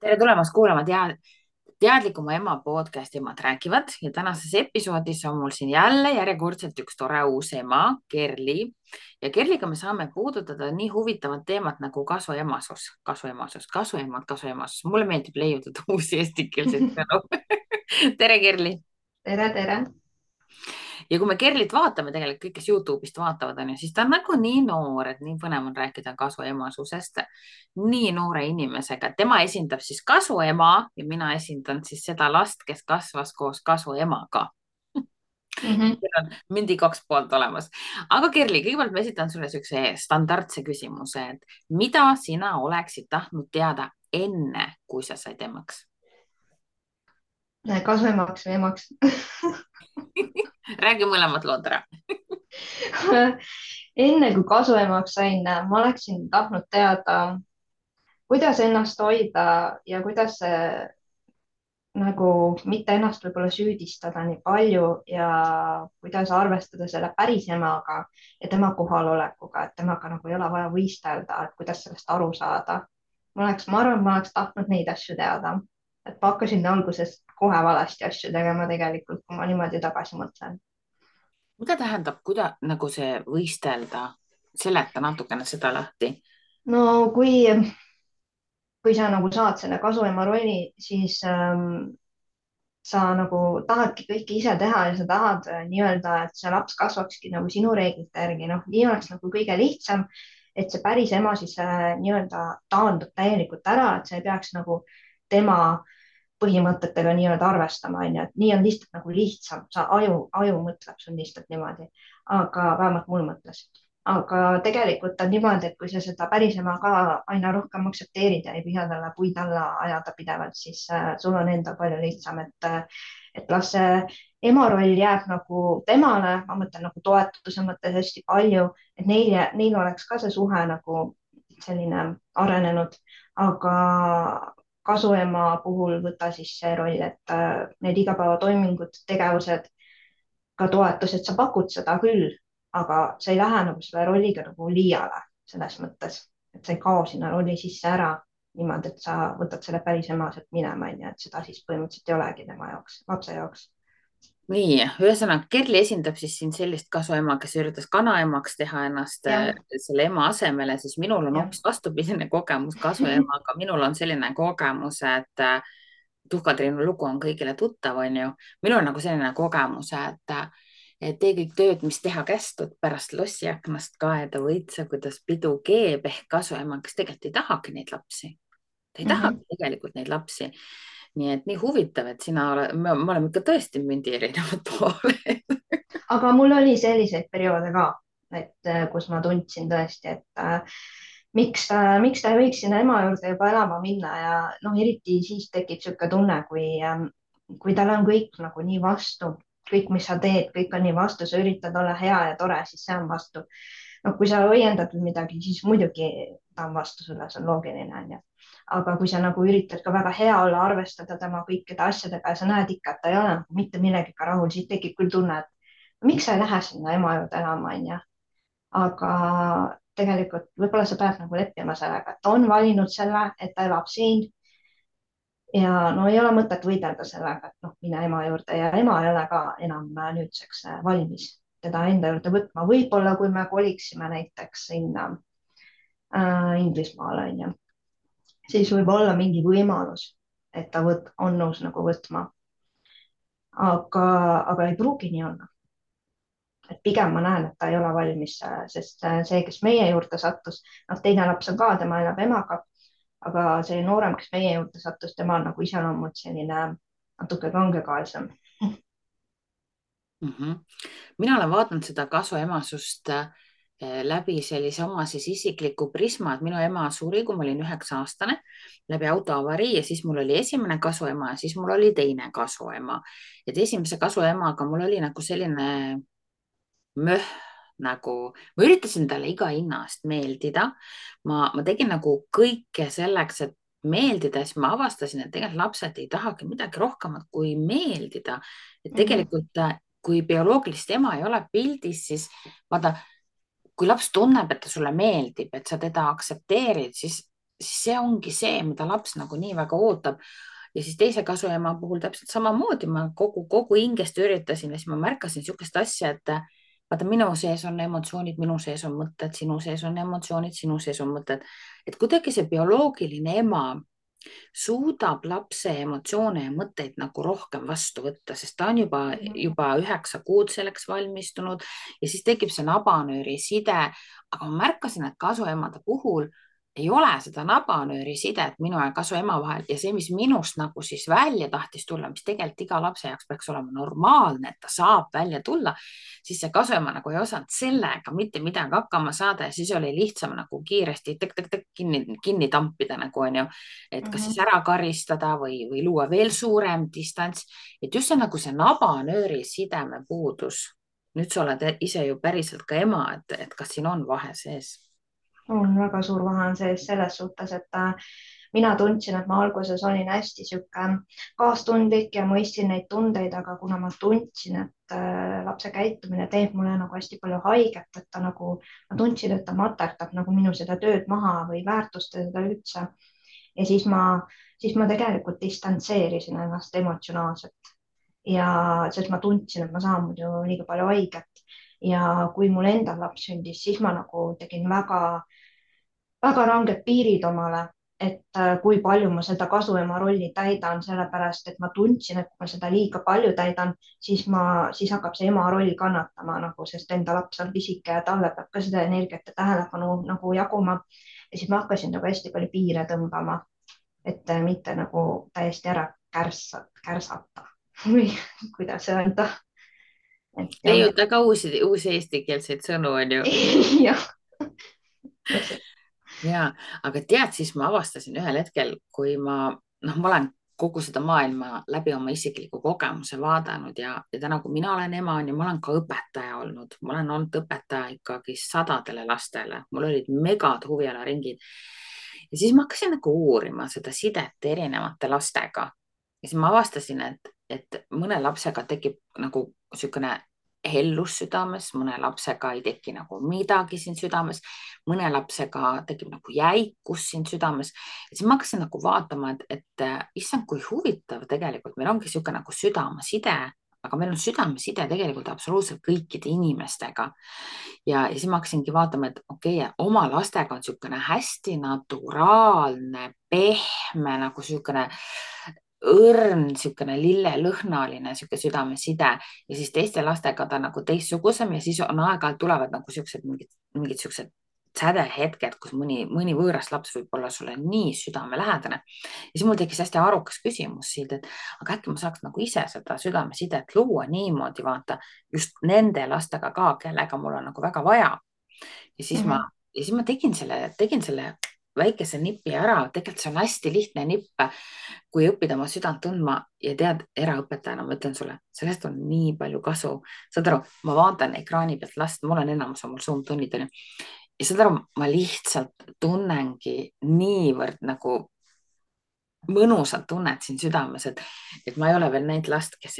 tere tulemast kuulama tead, teadlikuma ema podcasti Emad räägivad ja tänases episoodis on mul siin jälle järjekordselt üks tore uus ema, Kerli. ja Kerliga me saame puudutada nii huvitavat teemat nagu kasuemasus, kasuemasus, kasuemad, kasuemasus. mulle meeldib leiutada uusi eestikeelseid sõnu tere, Kerli. tere, tere ja kui me Kerlit vaatame tegelikult, kõik, kes Youtube'ist vaatavad, on ju, siis ta on nagu nii noor, et nii põnev on rääkida kasuemasusest nii noore inimesega. tema esindab siis kasuema ja mina esindan siis seda last, kes kasvas koos kasuemaga mm. -hmm. on mündi kaks poolt olemas. aga Kerli, kõigepealt ma esitan sulle niisuguse standardse küsimuse, et mida sina oleksid tahtnud teada enne, kui sa said emaks? kasuemaks või emaks räägi mõlemad lood ära enne kui kasuemaks sain, ma oleksin tahtnud teada, kuidas ennast hoida ja kuidas nagu mitte ennast võib-olla süüdistada nii palju ja kuidas arvestada selle päris emaga ja tema kohalolekuga, et temaga nagu ei ole vaja võistelda, et kuidas sellest aru saada. ma oleks, ma arvan, ma oleks tahtnud neid asju teada, et ma hakkasin alguses kohe valesti asju tegema tegelikult, kui ma niimoodi tagasi mõtlen. mida tähendab, kuida-, nagu see võistelda, seleta natukene seda lahti. no kui, kui sa nagu saad selle kasuema rolli, siis ähm, sa nagu tahadki kõike ise teha ja sa tahad äh, nii-öelda, et see laps kasvakski nagu sinu reeglite järgi, noh, nii oleks nagu kõige lihtsam, et see päris ema siis äh, nii-öelda taandub täielikult ära, et sa ei peaks nagu tema äh, põhimõtetega nii-öelda arvestama, onju, et nii on lihtsalt nagu lihtsam, sa aju, aju mõtleb sul lihtsalt niimoodi, aga vähemalt mul mõtles. aga tegelikult on niimoodi, et kui sa seda päris ema ka aina rohkem aktsepteerid ja ei püüa talle puid alla ajada pidevalt, siis äh, sul on endal palju lihtsam, et, äh, et las see ema roll jääb nagu temale, ma mõtlen nagu toetuse mõttes hästi palju, et neil, neil oleks ka see suhe nagu selline arenenud, aga kasuema puhul võta siis see roll, et äh, need igapäevatoimingud, tegevused, ka toetused, sa pakud seda küll, aga sa ei lähe nagu selle rolliga nagu liiale selles mõttes, et sa ei kao sinna rolli sisse ära niimoodi, et sa võtad selle päris ema sealt minema, onju, et seda siis põhimõtteliselt ei olegi tema jaoks, lapse jaoks nii, ühesõnaga Kerli esindab siis siin sellist kasuema, kes üritas kanaemaks teha ennast ja. Äh, selle ema asemele, siis minul on hoopis vastupidine kogemus kasuemaga, minul on selline kogemus, et äh, Tuhka-Triinu lugu on kõigile tuttav, onju. minul on nagu selline kogemus, et tee kõik tööd, mis teha kästud, pärast lossi aknast kaeda võid sa, kuidas pidu keeb ehk kasuema, kes tegelikult ei tahagi neid lapsi. ta ei mm -hmm. tahagi tegelikult neid lapsi nii et nii huvitav, et sina oled, me oleme ikka tõesti mündi erinevad pooled. Aga mul oli selliseid perioode ka, et äh, kus ma tundsin tõesti, et äh, miks äh,, miks ta ei võiks sinna ema juurde juba elama minna ja noh, eriti siis tekib niisugune tunne, kui äh,, kui tal on kõik nagu nii vastu, kõik, mis sa teed, kõik on nii vastu, sa üritad olla hea ja tore, siis see on vastu. noh, kui sa õiendad midagi, siis muidugi ta on vastu sulle, see on loogiline, onju aga kui sa nagu üritad ka väga hea olla, arvestada tema kõikide asjadega ja sa näed ikka, et ta ei ole nagu mitte millegagi rahul, siis tekib küll tunne, et miks sa ei lähe sinna ema juurde elama, onju. aga tegelikult võib-olla sa pead nagu leppima sellega, et ta on valinud selle, et ta elab siin. ja no ei ole mõtet võidelda sellega, et noh, mine ema juurde ja ema ei ole ka enam nüüdseks valmis teda enda juurde võtma, võib-olla kui me koliksime näiteks sinna äh, Inglismaale onju siis võib olla mingi võimalus, et ta võt, on nõus nagu võtma. aga, aga ei pruugi nii olla. et pigem ma näen, et ta ei ole valmis, sest see, kes meie juurde sattus, noh, teine laps on ka, tema elab emaga, aga see noorem, kes meie juurde sattus, tema on nagu iseloomult selline natuke kangekaelsem mm. -hmm. mina olen vaadanud seda kasuemasust äh, läbi sellise oma siis isikliku prisma, et minu ema suri, kui ma olin üheksa aastane läbi autoavarii ja siis mul oli esimene kasuema ja siis mul oli teine kasuema. et esimese kasuemaga mul oli nagu selline möh nagu, ma üritasin talle iga hinna eest meeldida. ma, ma tegin nagu kõike selleks, et meeldida, siis ma avastasin, et tegelikult lapsed ei tahagi midagi rohkemat kui meeldida. et mhm. tegelikult mm -hmm. kui bioloogilist ema ei ole pildis, siis vaata kui laps tunneb, et ta sulle meeldib, et sa teda aktsepteerid, siis siis see ongi see, mida laps nagu nii väga ootab. ja siis teise kasuema puhul täpselt samamoodi, ma kogu, kogu hingest üritasin ja siis ma märkasin niisugust asja, et vaata, minu sees on emotsioonid, minu sees on mõtted, sinu sees on emotsioonid, sinu sees on mõtted, et kuidagi see bioloogiline ema suudab lapse emotsioone ja mõtteid nagu rohkem vastu võtta, sest ta on juba, juba üheksa kuud selleks valmistunud ja siis tekib see nabanööri side. aga ma märkasin, et kasuemade puhul ei ole seda nabanööri sidet minu ja kasuema vahel ja see, mis minust nagu siis välja tahtis tulla, mis tegelikult iga lapse jaoks peaks olema normaalne, et ta saab välja tulla, siis see kasuema nagu ei osanud sellega mitte midagi hakkama saada ja siis oli lihtsam nagu kiiresti tõk-tõk-tõk kinni, kinni tampida nagu onju, et kas siis mhm. ära karistada või, või luua veel suurem distants, et just see nagu see nabanööri sideme puudus. nüüd sa oled ise ju päriselt ka ema, et, et kas siin on vahe sees on väga suur vahe on sees selles suhtes, et äh, mina tundsin, et ma alguses olin hästi sihuke kaastundlik ja mõistsin neid tundeid, aga kuna ma tundsin, et äh, lapse käitumine teeb mulle nagu hästi palju haiget, et ta nagu, ma tundsin, et ta materdab nagu minu seda tööd maha või väärtusta seda üldse. ja siis ma, siis ma tegelikult distantseerisin ennast emotsionaalselt ja sest ma tundsin, et ma saan muidu liiga palju haiget ja kui mul endal laps sündis, siis ma nagu tegin väga väga ranged piirid omale, et äh, kui palju ma seda kasuema rolli täidan, sellepärast et ma tundsin, et kui ma seda liiga palju täidan, siis ma, siis hakkab see ema roll kannatama nagu, sest enda laps on pisike ja talle peab ka seda energiat ja tähelepanu nagu jaguma. ja siis ma hakkasin nagu hästi palju piire tõmbama, et äh, mitte nagu täiesti ära kärsa, kärsata või kuidas öelda. leiuta ka uusi, uusi eestikeelseid sõnu, on ju jah ja, aga tead, siis ma avastasin ühel hetkel, kui ma, noh, ma olen kogu seda maailma läbi oma isikliku kogemuse vaadanud ja, ja täna, kui mina olen ema, on ju, ma olen ka õpetaja olnud, ma olen olnud õpetaja ikkagi sadadele lastele, mul olid megad huvialaringid. ja siis ma hakkasin nagu uurima seda sidet erinevate lastega. Ja siis ma avastasin, et, et mõne lapsega tekib nagu niisugune hellus südames, mõne lapsega ei teki nagu midagi siin südames, mõne lapsega tekib nagu jäikus siin südames. siis ma hakkasin nagu vaatama, et, et issand, kui huvitav tegelikult meil ongi niisugune nagu südameside, aga meil on südameside tegelikult absoluutselt kõikide inimestega. ja, ja siis ma hakkasingi vaatama, et okei okay,, oma lastega on niisugune hästi naturaalne, pehme nagu niisugune õrn, niisugune lillelõhnaline sihuke südameside ja siis teiste lastega ta nagu teistsugusem ja siis on aeg-ajalt tulevad nagu siuksed mingid, mingid siuksed sädehetked, kus mõni, mõni võõras laps võib olla sulle nii südamelähedane. ja siis mul tekkis hästi arukas küsimus siit, et aga äkki ma saaks nagu ise seda südamesidet luua niimoodi, vaata just nende lastega ka, kellega mul on nagu väga vaja. ja siis mm -hmm. ma, ja siis ma tegin selle, tegin selle väikese nipi ära, tegelikult see on hästi lihtne nipp, kui õppida oma südant tundma ja tead, eraõpetajana ma ütlen sulle, sellest on nii palju kasu. saad aru, ma vaatan ekraani pealt last, mul on enamus on mul Zoom tunnid onju ja saad aru, ma lihtsalt tunnengi niivõrd nagu mõnusat tunnet siin südames, et, et ma ei ole veel näinud last, kes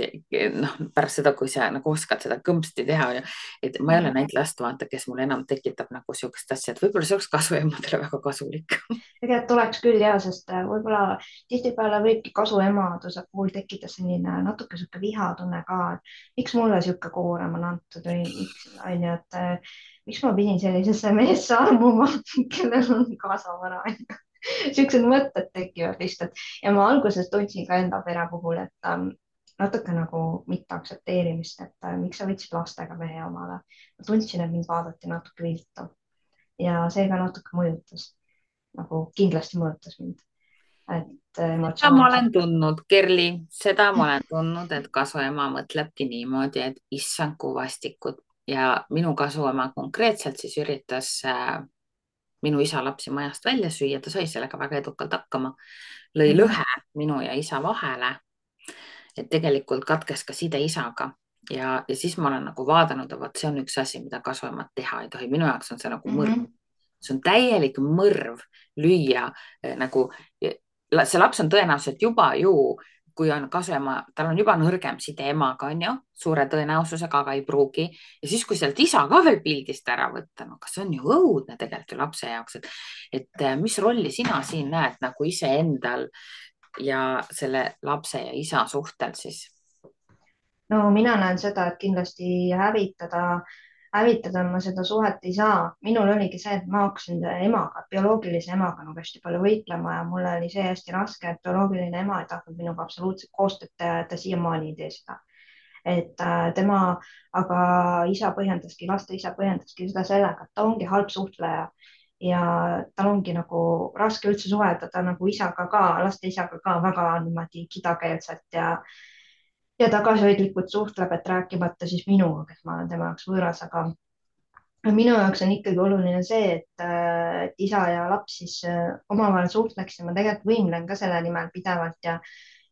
noh, pärast seda, kui sa nagu oskad seda kõmpsti teha, et ma ei ole näinud last, vaata, kes mul enam tekitab nagu sihukest asja, et võib-olla see oleks kasuemadele väga kasulik. tegelikult oleks küll ja, sest äh, võib-olla tihtipeale võibki kasuemaduse puhul tekkida selline natuke sihuke vihatunne ka, et miks mulle sihuke koorem on antud või miks on ju, et äh, miks ma pidin sellisesse meesse armuma, kellel on kaasavara onju siuksed mõtted tekivad lihtsalt. Ja ma alguses tundsin ka enda pere puhul, et ähm, natuke nagu mitteaktsepteerimist, et äh, miks sa võtsid lastega mehe omale. ma tundsin, et mind vaadati natuke viltu. Ja see ka natuke mõjutas, nagu kindlasti mõjutas mind. et äh, seda ma olen tundnud, Kerli, seda ma olen tundnud, et kasuema mõtlebki niimoodi, et issand, kui vastikud. Ja minu kasuema konkreetselt siis üritas äh, minu isa lapsi majast välja süüa, ta sai sellega väga edukalt hakkama. lõi mhm. lõhe minu ja isa vahele. et tegelikult katkes ka side isaga ja, ja siis ma olen nagu vaadanud, vot see on üks asi, mida kasvaemad teha ei tohi, minu jaoks on see nagu mõrv mm. -hmm. see on täielik mõrv lüüa eh, nagu, see laps on tõenäoliselt juba ju kui on kasuema, tal on juba nõrgem side emaga, on ju, suure tõenäosusega, aga ei pruugi. ja siis, kui sealt isa ka veel pildist ära võtta, no kas see on ju õudne tegelikult ju lapse jaoks, et, et äh, mis rolli sina siin näed nagu iseendal ja selle lapse ja isa suhtel siis? no mina näen seda, et kindlasti hävitada äh, hävitada ma seda suhet ei saa. minul oligi see, et ma hakkasin emaga, bioloogilise emaga nagu hästi palju võitlema ja mul oli see hästi raske, et bioloogiline ema ei tahtnud minuga absoluutselt koostööd teha ja ta siiamaani ei tee seda. et äh, tema, aga isa põhjendaski, laste isa põhjendaski seda sellega, et ta ongi halb suhtleja ja tal ongi nagu raske üldse suheldada nagu isaga ka, laste isaga ka väga niimoodi kidakeelselt ja ja tagasihoidlikult suhtleb, et rääkimata siis minuga, kes ma olen tema jaoks võõras, aga minu jaoks on ikkagi oluline see, et, isa ja laps siis äh, omavahel suhtleks ja ma tegelikult võimlen ka selle nimel pidevalt ja,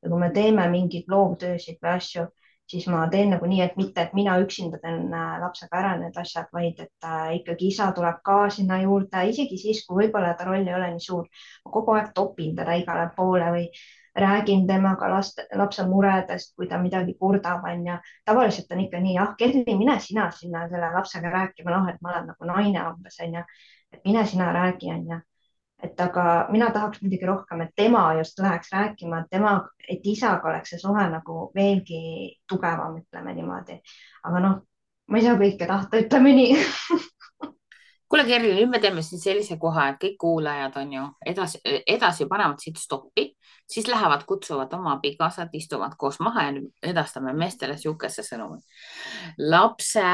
ja kui me teeme mingeid loovtöösid või asju, siis ma teen nagu nii, et mitte, et mina üksinda teen äh, lapsega ära need asjad, vaid et äh, ikkagi isa tuleb ka sinna juurde, isegi siis, kui võib-olla ta roll ei ole nii suur. ma kogu aeg topin teda igale poole või räägin temaga laste, lapse muredest, kui ta midagi kurdab, onju. tavaliselt on ikka nii, ah, Kerli, mine sina sinna selle lapsega rääkima, noh, et ma olen nagu naine umbes, onju. et mine sina räägi, onju. Et aga mina tahaks muidugi rohkem, et tema just läheks rääkima, et tema, et isaga oleks see suhe nagu veelgi tugevam, ütleme niimoodi. aga noh, ma ei saa kõike tahta, ütleme nii kuule, Kerli, nüüd me teeme siin sellise koha, et kõik kuulajad on ju edasi, edasi panevad siit stoppi, siis lähevad, kutsuvad oma abikaasad, istuvad koos maha ja edastame meestele sihukese sõnumi. lapse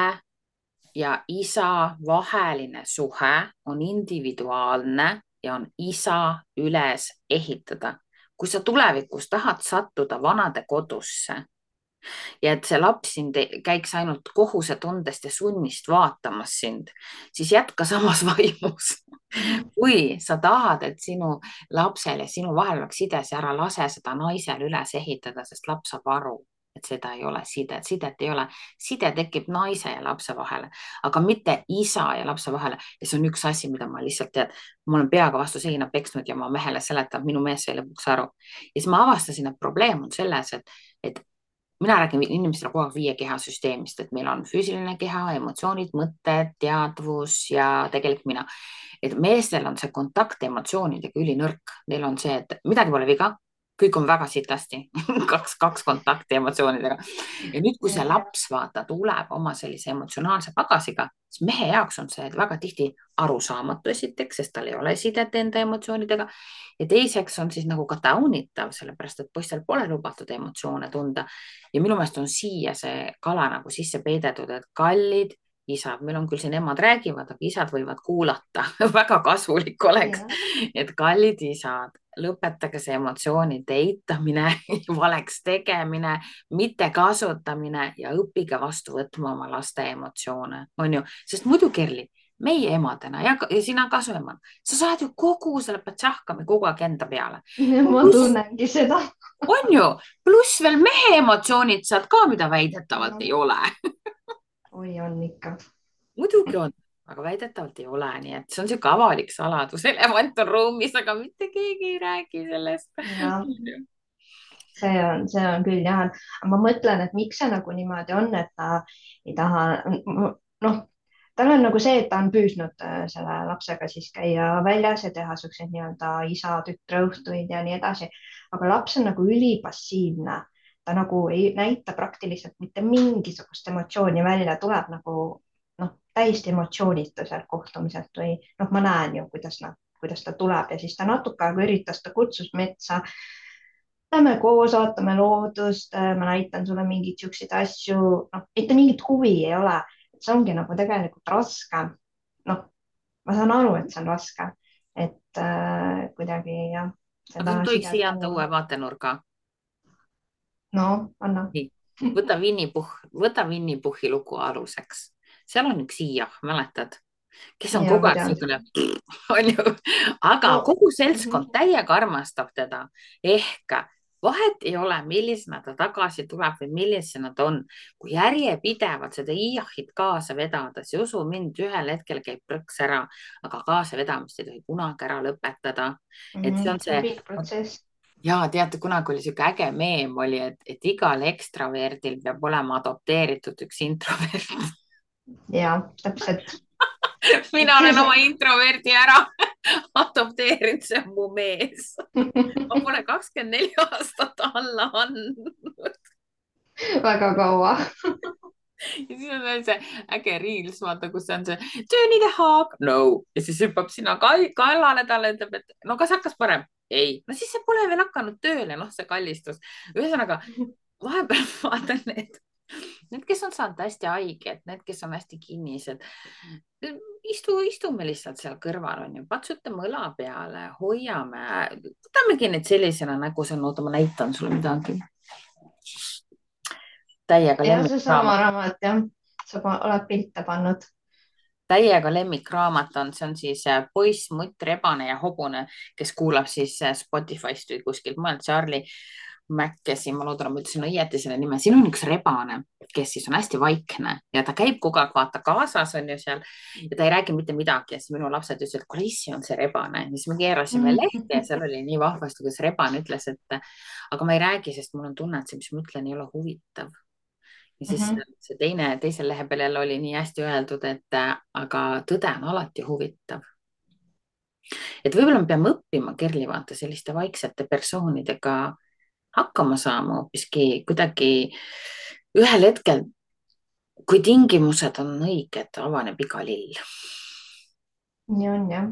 ja isa vaheline suhe on individuaalne ja on isa üles ehitada. kui sa tulevikus tahad sattuda vanade kodusse ja et see laps sind käiks ainult kohusetundest ja sunnist vaatamas sind, siis jätka samas vaimus. kui sa tahad, et sinu lapsel ja sinu vahel oleks side, siis ära lase seda naisel üles ehitada, sest laps saab aru, et seda ei ole sidet, sidet ei ole. side tekib naise ja lapse vahele, aga mitte isa ja lapse vahele ja see on üks asi, mida ma lihtsalt tean, ma olen peaga vastu seina peksnud ja ma mehele seletan, minu mees sai lõpuks aru. ja siis ma avastasin, et probleem on selles, et, et mina räägin inimestele kogu aeg viie keha süsteemist, et meil on füüsiline keha, emotsioonid, mõtted, teadvus ja tegelikult mina. et meestel on see kontakt emotsioonidega ülinõrk, neil on see, et midagi pole viga, kõik on väga sitasti kaks, kaks kontakti emotsioonidega. ja nüüd, kui see laps vaata tuleb oma sellise emotsionaalse pagasiga, siis mehe jaoks on see väga tihti arusaamatu esiteks, sest tal ei ole sidet enda emotsioonidega. ja teiseks on siis nagu ka taunitav, sellepärast et poistel pole lubatud emotsioone tunda. ja minu meelest on siia see kala nagu sisse peidetud, et kallid isad, meil on küll siin emad räägivad, aga isad võivad kuulata väga kasulik oleks, et kallid isad, lõpetage see emotsioonide eitamine valeks tegemine, mitte kasutamine ja õppige vastu võtma oma laste emotsioone, on ju, sest muidu Kerli, meie emadena ja, ja sina kasuemana, sa saad ju kogu selle patšahkami kogu aeg enda peale. ma tunnengi seda. on ju, pluss veel mehe emotsioonid saad ka, mida väidetavalt no. ei ole oi, on ikka. muidugi on, aga väidetavalt ei ole, nii et see on niisugune avalik saladus, elevant on ruumis, aga mitte keegi ei räägi sellest. see on, see on küll jah, ma mõtlen, et miks see nagu niimoodi on, et ta ei taha, noh, tal on nagu see, et ta on püüdnud äh, selle lapsega siis käia väljas ja teha siukseid nii-öelda isa-tütre õhtuid ja nii edasi, aga laps on nagu ülipassiivne ta nagu ei näita praktiliselt mitte mingisugust emotsiooni välja, tuleb nagu noh, täiesti emotsioonita sealt kohtumiselt või noh, ma näen ju, kuidas nad, kuidas ta tuleb ja siis ta natuke aega üritas, ta kutsus metsa. Lähme koos, vaatame loodust, ma näitan sulle mingeid siukseid asju, noh, mitte mingit huvi ei ole, see ongi nagu tegelikult raske. noh, ma saan aru, et see on raske, et äh, kuidagi jah. aga tohiks siia anda uue vaatenurga no anna. võta Winny Puhh, võta Winny Puhhi lugu aluseks, seal on üks Iiah, mäletad? kes on ja, kogu aeg niisugune, onju, aga no. kogu seltskond mhm. täiega armastab teda ehk vahet ei ole, millisena ta tagasi tuleb või millisena ta on. kui järjepidevalt seda Iiahit kaasa vedada, siis usu mind, ühel hetkel käib plõks ära, aga kaasavedamist ei tohi kunagi ära lõpetada mm. -hmm. et see on see. pikk protsess ja teate, kunagi oli sihuke äge meem oli, et, et igal ekstraverdil peab olema adopteeritud üks introvert ja täpselt mina olen oma introverdi ära adopteerinud, see on mu mees. ma pole kakskümmend neli aastat alla andnud. väga kaua ja siis on veel see äge reels, vaata, kus on see you need a hug? no ja siis hüppab sinna kallale talle, ütleb, et no kas hakkas parem? ei, no siis see pole veel hakanud tööle, noh, see kallistus. ühesõnaga vahepeal vaatan need Need, kes on saanud hästi haiget, need, kes on hästi kinnised, istu, istume lihtsalt seal kõrval, onju, patsutame õla peale, hoiame, võtamegi neid sellisena, nagu see on, oota, ma näitan sulle midagi. Täiega lemmik. seesama raamat jah, sa oled pilte pannud täiega lemmikraamat on, see on siis äh, Poiss, mutt, rebane ja hobune, kes kuulab siis äh, Spotify'st või kuskilt mujalt Charlie Mäkkesi, ma loodan, ma ütlesin õieti selle nime, siin on üks rebane, kes siis on hästi vaikne ja ta käib kogu aeg vaata kaasas on ju seal ja ta ei räägi mitte midagi ja siis minu lapsed ütlesid, et kuule, issi on see rebane. siis me keerasime lehte ja seal oli nii vahvasti, kuidas rebane ütles, et aga ma ei räägi, sest mul on tunne, et see, mis ma ütlen, ei ole huvitav. Ja siis mm -hmm. see teine, teisel lehe peal jälle oli nii hästi öeldud, et aga tõde on alati huvitav et võib-olla me peame õppima Kerli vaata selliste vaiksete persoonidega hakkama saama hoopiski kuidagi ühel hetkel, kui tingimused on õiged, avaneb iga lill. nii on jah.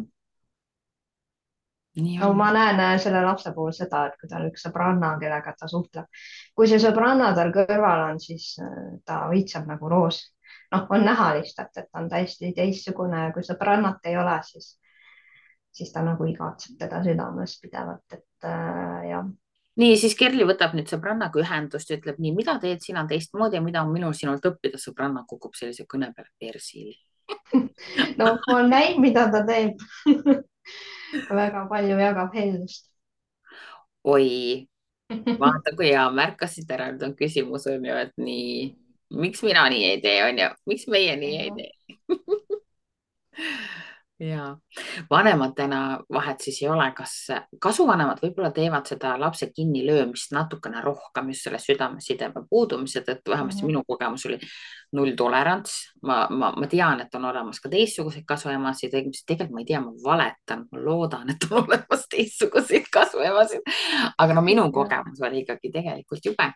No ma näen selle lapse puhul seda, et kui tal üks sõbranna, kellega ta suhtleb, kui see sõbranna tal kõrval on, siis äh, ta õitseb nagu roos. noh, on näha lihtsalt, et on täiesti teistsugune ja kui sõbrannat ei ole, siis, siis ta nagu igatseb teda südames pidevalt, et äh, jah. Nii, siis Kerli võtab nüüd sõbrannaga ühendust ja ütleb nii, mida teed? Sina teistmoodi ja mida on minul sinult õppida. sõbranna kukub sellise kõne peale persil no olen näinud, mida ta teeb. Väga palju jagab heldust. oi, vaata kui hea, märkasid ära, nüüd on küsimus on ju, et nii, miks mina nii ei tee, on ju, miks meie nii ei tee ja vanematena vahet siis ei ole, kas kasuvanemad võib-olla teevad seda lapse kinnilöömist natukene rohkem just selle südamesideme puudumise tõttu, vähemasti mm -hmm. minu kogemus oli nulltolerants. ma, ma, ma tean, et on olemas ka teistsuguseid kasuemasid, tegelikult ma ei tea, ma valetan, ma loodan, et on olemas teistsuguseid kasuemasid. aga no minu kogemus oli ikkagi tegelikult jube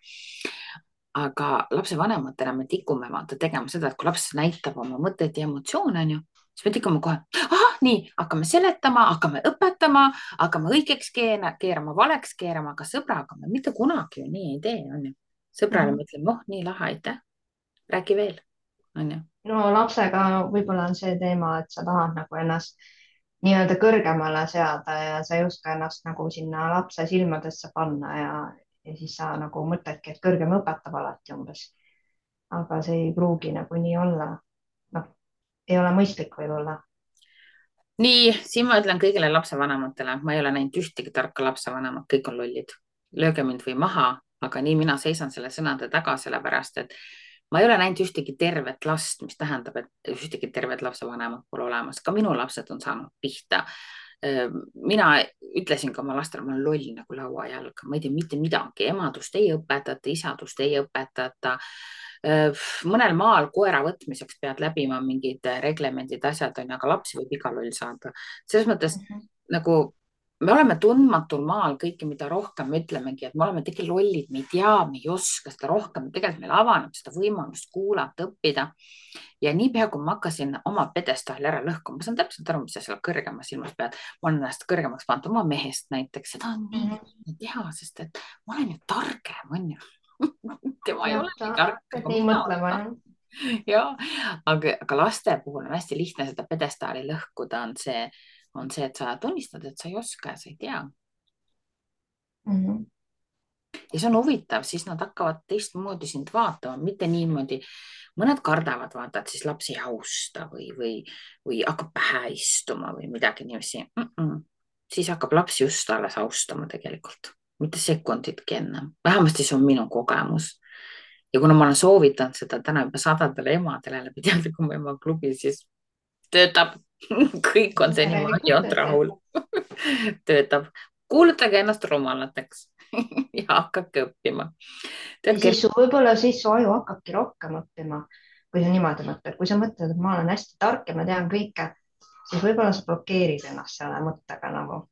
aga lapsevanematena me tikume vaata tegema seda, et kui laps näitab oma mõtteid ja emotsioone, onju, siis me tikume kohe, ahah, nii, hakkame seletama, hakkame õpetama, hakkame õigeks keera, keerama, valeks keerama, aga sõbraga me mitte kunagi ju nii ei tee, onju. sõbrale mm. mõtleme, oh, nii lahe, aitäh. räägi veel, onju. no lapsega võib-olla on see teema, et sa tahad nagu ennast nii-öelda kõrgemale seada ja sa ei oska ennast nagu sinna lapse silmadesse panna ja, ja siis sa nagu mõtledki, et kõrgem õpetab alati umbes. aga see ei pruugi nagu nii olla ei ole mõistlik võib-olla. nii, siin ma ütlen kõigile lapsevanematele, ma ei ole näinud ühtegi tarka lapsevanemat, kõik on lollid. lööge mind või maha, aga nii mina seisan selle sõnade taga, sellepärast et ma ei ole näinud ühtegi tervet last, mis tähendab, et ühtegi tervet lapsevanemat pole olemas, ka minu lapsed on saanud pihta. Mina ütlesin ka oma lastele, ma olen loll nagu lauajalg, ma ei tea mitte midagi, emadust ei õpetata, isadust ei õpetata mõnel maal koera võtmiseks pead läbima mingid reglemendid, asjad on ju, aga lapsi võib igal juhul saada. selles mõttes mm -hmm. nagu me oleme tundmatul maal kõike, mida rohkem me ütlemegi, et me oleme tegelikult lollid, me ei tea, me ei oska seda rohkem, tegelikult meil avaneb seda võimalust kuulata, õppida. ja niipea, kui ma hakkasin oma pedestaali ära lõhkuma, ma saan täpselt aru, mis sa seal kõrgemas silmas pead. ma olen ennast kõrgemaks pannud oma mehest näiteks, seda on nii lihtne mm -hmm. teha, sest et ma olen ju targem, on ju tema ei ole nii tark. nii mõtlema jah. jah, aga, aga laste puhul on hästi lihtne seda pedestaali lõhkuda, on see, on see, et sa tunnistad, et sa ei oska ja sa ei tea mm. -hmm. ja see on huvitav, siis nad hakkavad teistmoodi sind vaatama, mitte niimoodi. mõned kardavad vaata, et siis laps ei austa või, või, või hakkab pähe istuma või midagi niiviisi mm. -mm. siis hakkab laps just alles austama tegelikult mitte sekunditki ennem, vähemasti see on minu kogemus. ja kuna ma olen soovitanud seda täna juba sadadele emadele läbi teadlikum ema klubi, siis töötab kõik on senimaani olnud rahul töötab, kuulutage ennast rumalateks ja hakake õppima. siis võib-olla siis su aju hakkabki rohkem õppima, kui sa niimoodi mõtled, kui sa mõtled, et ma olen hästi tark ja ma tean kõike, siis võib-olla sa blokeerid ennast selle mõttega nagu,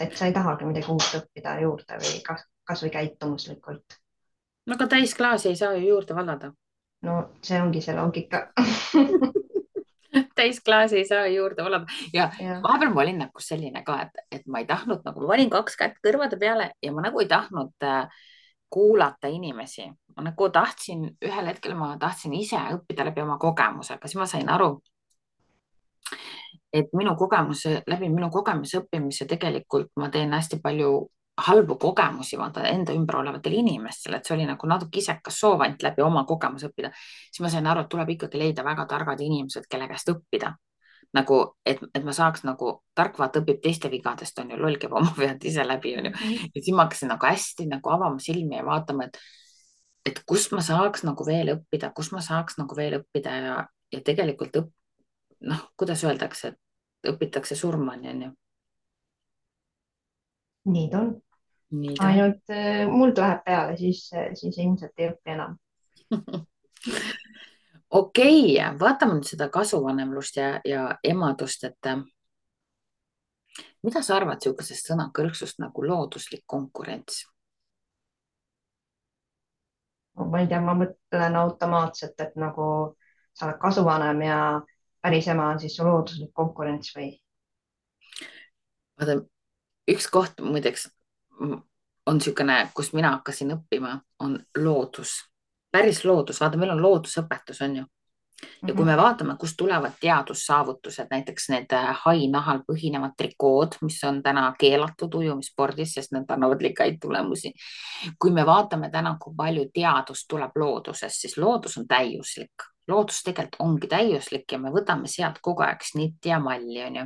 et sa ei tahagi midagi uut õppida juurde või kas, kasvõi käitumuslikult. no aga täisklaasi ei saa ju juurde vallada. no see ongi see loogika täisklaasi ei saa juurde valada ja, ja. vahepeal ma olin nagu selline ka, et, et ma ei tahtnud nagu, ma panin kaks kätt kõrvade peale ja ma nagu ei tahtnud äh, kuulata inimesi. ma nagu tahtsin, ühel hetkel ma tahtsin ise õppida läbi oma kogemusega, siis ma sain aru, et minu kogemuse, läbi minu kogemuse õppimise tegelikult ma teen hästi palju halbu kogemusi vaata enda ümber olevatele inimestele, et see oli nagu natuke isekas soov ainult läbi oma kogemuse õppida, siis ma sain aru, et tuleb ikkagi leida väga targad inimesed, kelle käest õppida. nagu, et, et ma saaks nagu, tark vaata õpib teiste vigadest, on ju, loll käib oma vead ise läbi, on ju. Mhm. ja siis ma hakkasin nagu hästi nagu avama silmi ja vaatama, et, et kust ma saaks nagu veel õppida, kus ma saaks nagu veel õppida ja, ja tegelikult õpp-, noh, kuidas öeldakse, et õpitakse surmani, on ju nii ta on ainult äh, mul läheb peale, siis, siis ilmselt ei õpi enam okei okay,, vaatame nüüd seda kasuvanemlust ja, ja emadust, et äh, mida sa arvad niisugusest sõnakõlksust nagu looduslik konkurents? ma ei tea, ma mõtlen automaatselt, et nagu sa oled kasuvanem ja päris ema on siis su looduslik konkurents või? vaata, üks koht muideks on niisugune, kus mina hakkasin õppima, on loodus, päris loodus, vaata, meil on loodusõpetus, on ju. ja kui me mhm. vaatame, kust tulevad teadussaavutused, näiteks need äh, hainahal põhinevad trikood, mis on täna keelatud ujumisspordis, sest need annavad liiga häid tulemusi. kui me vaatame täna, kui palju teadust tuleb loodusest, siis loodus on täiuslik loodus tegelikult ongi täiuslik ja me võtame sealt kogu aeg snitti ja malli, onju.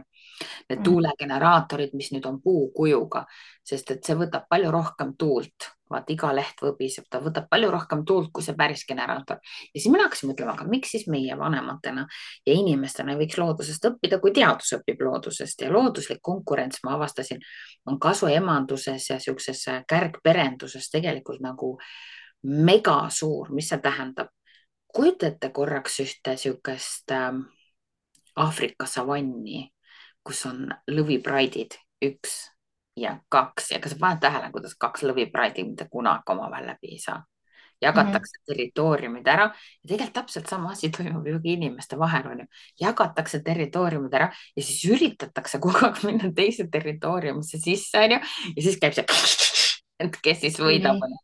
Need mm. tuulegeneraatorid, mis nüüd on puukujuga, sest et see võtab palju rohkem tuult. vaata, iga leht võbiseb, ta võtab palju rohkem tuult kui see päris generaator. ja siis mina hakkasin mõtlema, aga miks siis meie vanematena ja inimestena ei võiks loodusest õppida, kui teadus õpib loodusest ja looduslik konkurents, ma avastasin, on kasuemanduses ja siukses kärgperenduses tegelikult nagu mega suur, mis see tähendab? kujutate korraks ühte niisugust äh, Aafrika savanni, kus on lõvipraidid, üks ja kaks ja kas sa paned tähele, kuidas kaks lõvipraidi mitte kunagi omavahel läbi ei saa? jagatakse mm -hmm. territooriumid ära ja tegelikult täpselt sama asi toimub ju inimeste vahel on ju, jagatakse territooriumid ära ja siis üritatakse kogu aeg minna teise territooriumisse sisse on ju ja siis käib see, et kes siis võidab mm.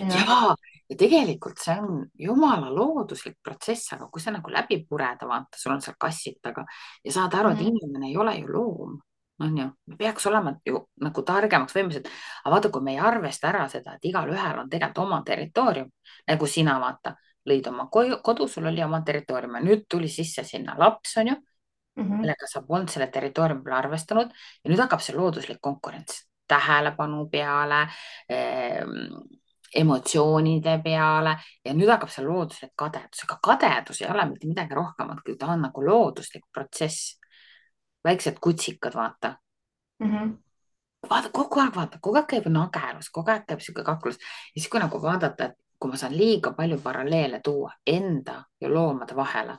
-hmm. ja ja tegelikult see on jumala looduslik protsess, aga kui sa nagu läbi pureda, vaata, sul on seal kassid taga ja saad aru, et mm. inimene ei ole ju loom, on ju, me peaks olema ju nagu targemaks võimelised, aga vaata, kui me ei arvesta ära seda, et igalühel on tegelikult oma territoorium, nagu sina vaata, lõid oma kodu, sul oli oma territoorium ja nüüd tuli sisse sinna laps, on ju mm, -hmm. millega sa polnud selle territooriumi peale arvestanud ja nüüd hakkab see looduslik konkurents tähelepanu peale ehm, emotsioonide peale ja nüüd hakkab see looduslik kadedus, aga kadedus ei ole mitte midagi rohkemat, kui ta on nagu looduslik protsess. väiksed kutsikad, vaata mm. -hmm. vaata kogu aeg, vaata kogu aeg käib nagerus, kogu aeg käib sihuke kaklus ja siis, kui nagu vaadata, et kui ma saan liiga palju paralleele tuua enda ja loomade vahele,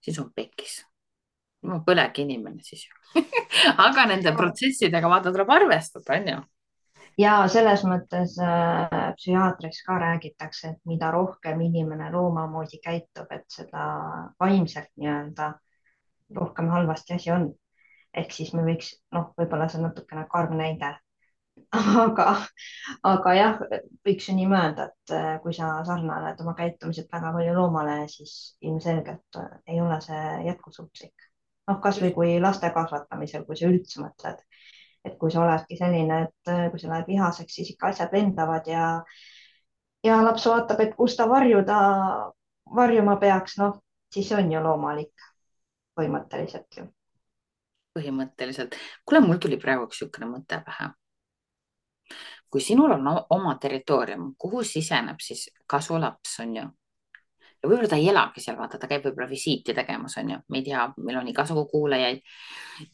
siis on pekis. ma põlegi inimene siis ju aga nende protsessidega vaata tuleb arvestada, onju ja selles mõttes äh, psühhiaatris ka räägitakse, et mida rohkem inimene looma moodi käitub, et seda vaimselt nii-öelda rohkem halvasti asi on. ehk siis me võiks, noh, võib-olla see on natukene karm näide, aga, aga jah, võiks ju nii mõelda, et äh, kui sa sarnaned oma käitumiselt väga palju loomale, siis ilmselgelt äh, ei ole see jätkusuutlik. noh, kasvõi kui laste kasvatamisel, kui sa üldse mõtled et kui sa oledki selline, et äh, kui sa lähed vihaseks, siis ikka asjad lendavad ja, ja laps vaatab, et kus ta varjuda, varjuma peaks, noh, siis on ju loomulik põhimõtteliselt ju. põhimõtteliselt. kuule, mul tuli praegu üks niisugune mõte pähe. kui sinul on oma territoorium, kuhu siseneb siis kasulaps, on ju, ja võib-olla ta ei elagi seal, vaata, ta käib võib-olla visiiti tegemas, on ju, me ei tea, meil on igasugu kuulajaid.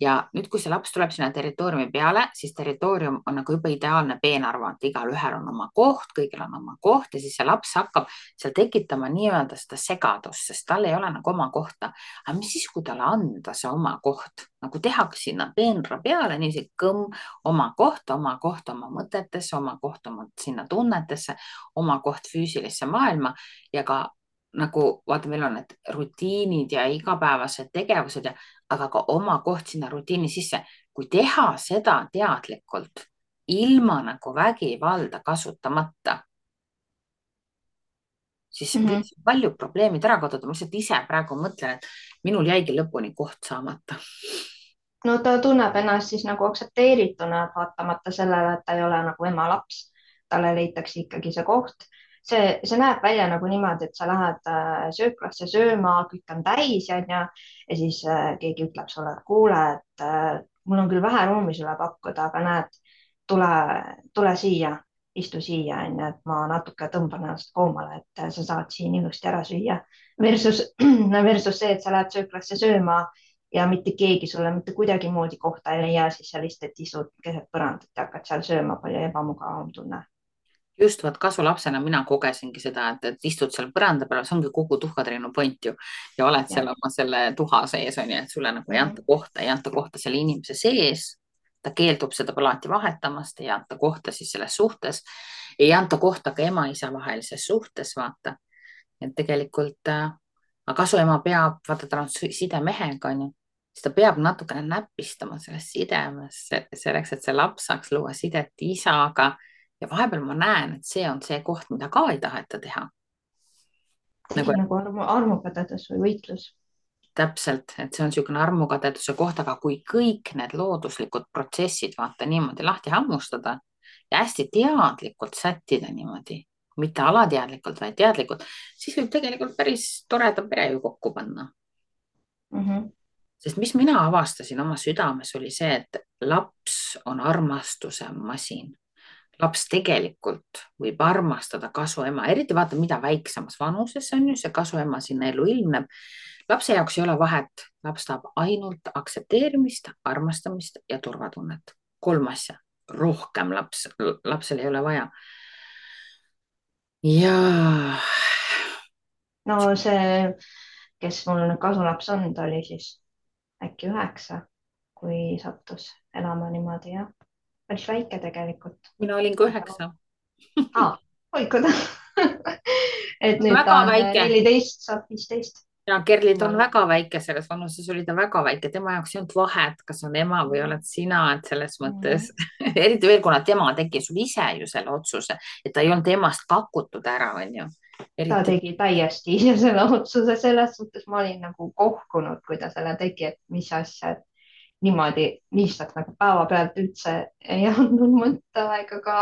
ja nüüd, kui see laps tuleb sinna territooriumi peale, siis territoorium on nagu juba ideaalne peenarv, vaata, igalühel on oma koht, kõigil on oma koht ja siis see laps hakkab seal tekitama nii-öelda seda segadust, sest tal ei ole nagu oma kohta. aga mis siis, kui talle anda see oma koht, nagu tehakse sinna peenra peale niiviisi kõmm, oma koht, oma koht oma mõtetesse, oma koht oma sinna tunnetesse, oma koht füüsilisse maailma ja ka nagu vaata, meil on need rutiinid ja igapäevased tegevused ja, aga ka oma koht sinna rutiini sisse. kui teha seda teadlikult, ilma nagu vägivalda kasutamata, siis mm -hmm. paljud probleemid ära kaotada. ma lihtsalt ise praegu mõtlen, et minul jäigi lõpuni koht saamata. no ta tunneb ennast siis nagu aktsepteerituna, vaatamata sellele, et ta ei ole nagu ema laps. talle leitakse ikkagi see koht see, see näeb välja nagu niimoodi, et sa lähed äh, sööklasse sööma, kõik on täis, onju, ja siis äh, keegi ütleb sulle, et kuule, et äh, mul on küll vähe ruumi sulle pakkuda, aga näed, tule, tule siia, istu siia, onju, et ma natuke tõmban ennast koomale, et sa saad siin ilusti ära süüa. Versus, versus see, et sa lähed sööklasse sööma ja mitte keegi sulle mitte kuidagimoodi kohta ei leia, siis sa lihtsalt istud keset põrandat ja hakkad seal sööma, palju ebamugavam tunne just vot kasulapsena mina kogesingi seda, et, et istud seal põranda peal, see ongi kogu tuhkatriinu point ju ja oled ja. seal oma selle tuha sees on ju, et sulle nagu ei anta kohta, ei anta kohta selle inimese sees. ta keeldub seda alati vahetamast, ei anta kohta siis selles suhtes, ei anta kohta ka ema-isa vahelises suhtes, vaata. et tegelikult äh, kasuema peab, vaata, tal on side mehega on ju siis ta peab natukene näpistama selles sidemes selleks, et see laps saaks luua sidet isaga ja vahepeal ma näen, et see on see koht, mida ka ei taheta teha. nagu, nagu armu, armukadedus või võitlus. täpselt, et see on niisugune armukadeduse koht, aga kui kõik need looduslikud protsessid vaata niimoodi lahti hammustada ja hästi teadlikult sättida niimoodi, mitte alateadlikult, vaid teadlikult, siis võib tegelikult päris toreda pere ju kokku panna mm. -hmm sest mis mina avastasin oma südames, oli see, et laps on armastuse masin laps tegelikult võib armastada kasuema, eriti vaata, mida väiksemas vanuses on ju see kasuema sinna ellu ilmneb. lapse jaoks ei ole vahet, laps tahab ainult aktsepteerimist, armastamist ja turvatunnet. kolm asja, rohkem laps, lapsel ei ole vaja. ja. no see, kes mul kasulaps on, ta oli siis äkki üheksa, kui sattus elama niimoodi jah päris väike tegelikult. mina olin ka üheksa ah,. oi kuidas et nüüd ta on neliteist, saab viisteist. ja Kerlid on väga väike, selles vanuses oli ta väga väike, tema jaoks ei olnud vahet, kas on ema või oled sina, et selles mõttes mm. eriti veel, kuna tema tegi sul ise ju selle otsuse, et ta ei olnud emast pakutud ära, onju. Eriti... ta tegi täiesti ise selle otsuse, selles suhtes ma olin nagu kohkunud, kui ta selle tegi, et mis asja, et niimoodi lihtsalt nagu päevapealt üldse ei andnud mõtteaega ka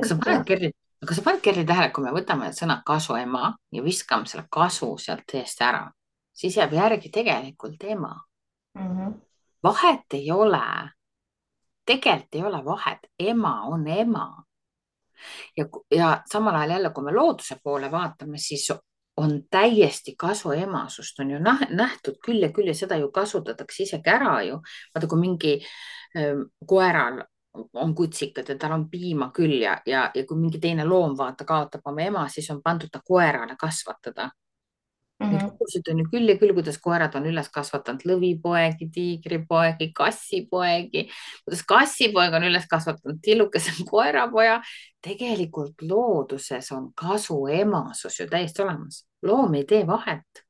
kas sa paned Kerli, kas sa paned Kerli tähele, kui me võtame sõna kasuema ja viskame selle kasu sealt eest ära, siis jääb järgi tegelikult ema mm. -hmm. vahet ei ole. tegelikult ei ole vahet, ema on ema. ja, ja samal ajal jälle, kui me looduse poole vaatame, siis on täiesti kasu emasust, on ju nähtud küll ja küll ja seda ju kasutatakse isegi ära ju. vaata, kui mingi äh, koeral on kutsikad ja tal on piima küll ja, ja, ja kui mingi teine loom vaata kaotab oma ema, siis on pandud ta koerale kasvatada Mm -hmm. Lugusid on ju küll ja küll, kuidas koerad on üles kasvatanud lõvipoegi, tiigripoegi, kassipoegi, kuidas kassipoeg on üles kasvatanud tillukese koerapoja. tegelikult looduses on kasu emasus ju täiesti olemas, loom ei tee vahet.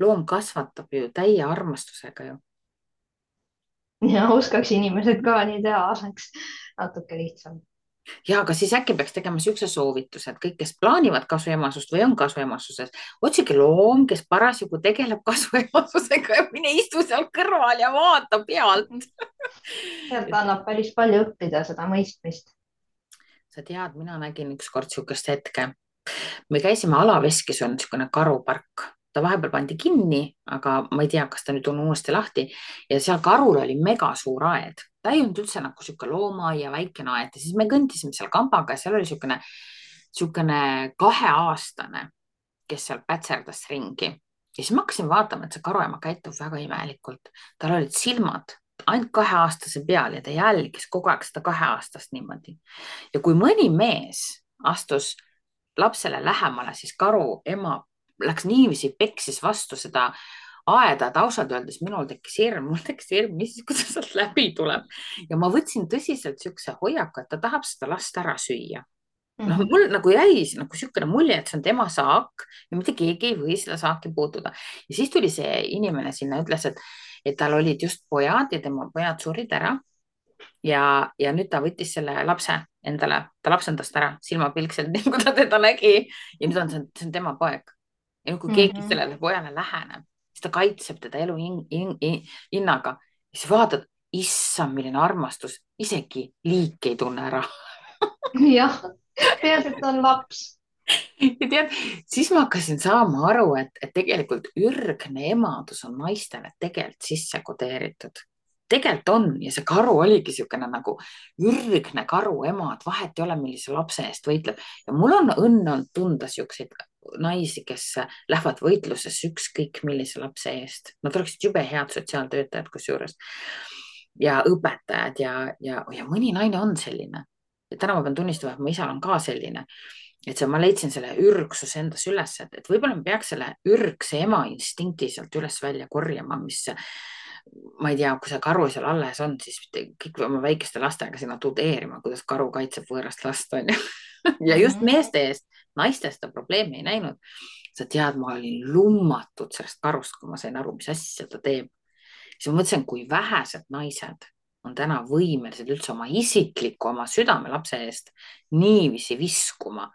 loom kasvatab ju täie armastusega ju. ja oskaks inimesed ka nii teha, oleks natuke lihtsam ja aga siis äkki peaks tegema niisuguse soovituse, et kõik, kes plaanivad kasuemasust või on kasuemasuses, otsige loom, kes parasjagu tegeleb kasuemasusega ja mine istu seal kõrval ja vaata pealt sealt annab päris palju õppida seda mõistmist. sa tead, mina nägin ükskord niisugust hetke. me käisime Alaveskis on niisugune karupark ta vahepeal pandi kinni, aga ma ei tea, kas ta nüüd on uuesti lahti ja seal karul oli megasuur aed, ta ei olnud üldse nagu sihuke loomaaia väikene aed. Ja siis me kõndisime seal kambaga ja seal oli niisugune, niisugune kaheaastane kes seal pätserdas ringi. Ja siis ma hakkasin vaatama, et see karuema käitub väga imelikult, tal olid silmad ainult kaheaastase peal ja ta jälgis kogu aeg seda kaheaastast niimoodi. ja kui mõni mees astus lapsele lähemale, siis karu ema läks niiviisi, peksis vastu seda aeda, et ausalt öeldes minul tekkis hirm, mul tekkis hirm, mis, kuidas sealt läbi tuleb ja ma võtsin tõsiselt niisuguse hoiaku, et ta tahab seda last ära süüa noh, mhm. mul nagu jäi nagu niisugune mulje, et see on tema saak ja mitte keegi ei või seda saaki puutuda. ja siis tuli see inimene sinna, ütles, et, et tal olid just pojad ja tema pojad surid ära. ja, ja nüüd ta võttis selle lapse endale, ta lapsendas ta ära silmapilkselt, nii kui ta teda nägi ja nüüd on see, see on tema poeg. ja nüüd, kui keegi mm -hmm. sellele pojale läheneb, siis ta kaitseb teda elu hin, hin, hin, hinnaga. siis vaatad, issand, milline armastus, isegi liik ei tunne ära. Jah peaasi, et on laps. ja tead, siis ma hakkasin saama aru, et, et tegelikult ürgne emadus on naistele tegelikult sisse kodeeritud. Tegelikult on ja see karu oligi niisugune nagu ürgne karu ema, et vahet ei ole, millise lapse eest võitleb. Ja mul on õnn olnud tunda niisuguseid naisi, kes lähevad võitlusesse ükskõik millise lapse eest. Nad oleksid jube head sotsiaaltöötajad kusjuures ja õpetajad ja, ja, ja mõni naine on selline ja täna ma pean tunnistama, et mu isal on ka selline, et see, ma leidsin selle ürgsuse endas üles, et, et võib-olla me peaks selle ürgse ema instinkti sealt üles välja korjama, mis ma ei tea, kui see karu seal alles on, siis kõik oma väikeste lastega sinna tudeerima, kuidas karu kaitseb võõrast last, onju. ja just mhm. meeste eest, naiste seda probleemi ei näinud. sa tead, ma olin lummatud sellest karust, kui ma sain aru, mis asja ta teeb. siis ma mõtlesin, kui vähesed naised on täna võimelised üldse oma isikliku, oma südamelapse eest niiviisi viskuma.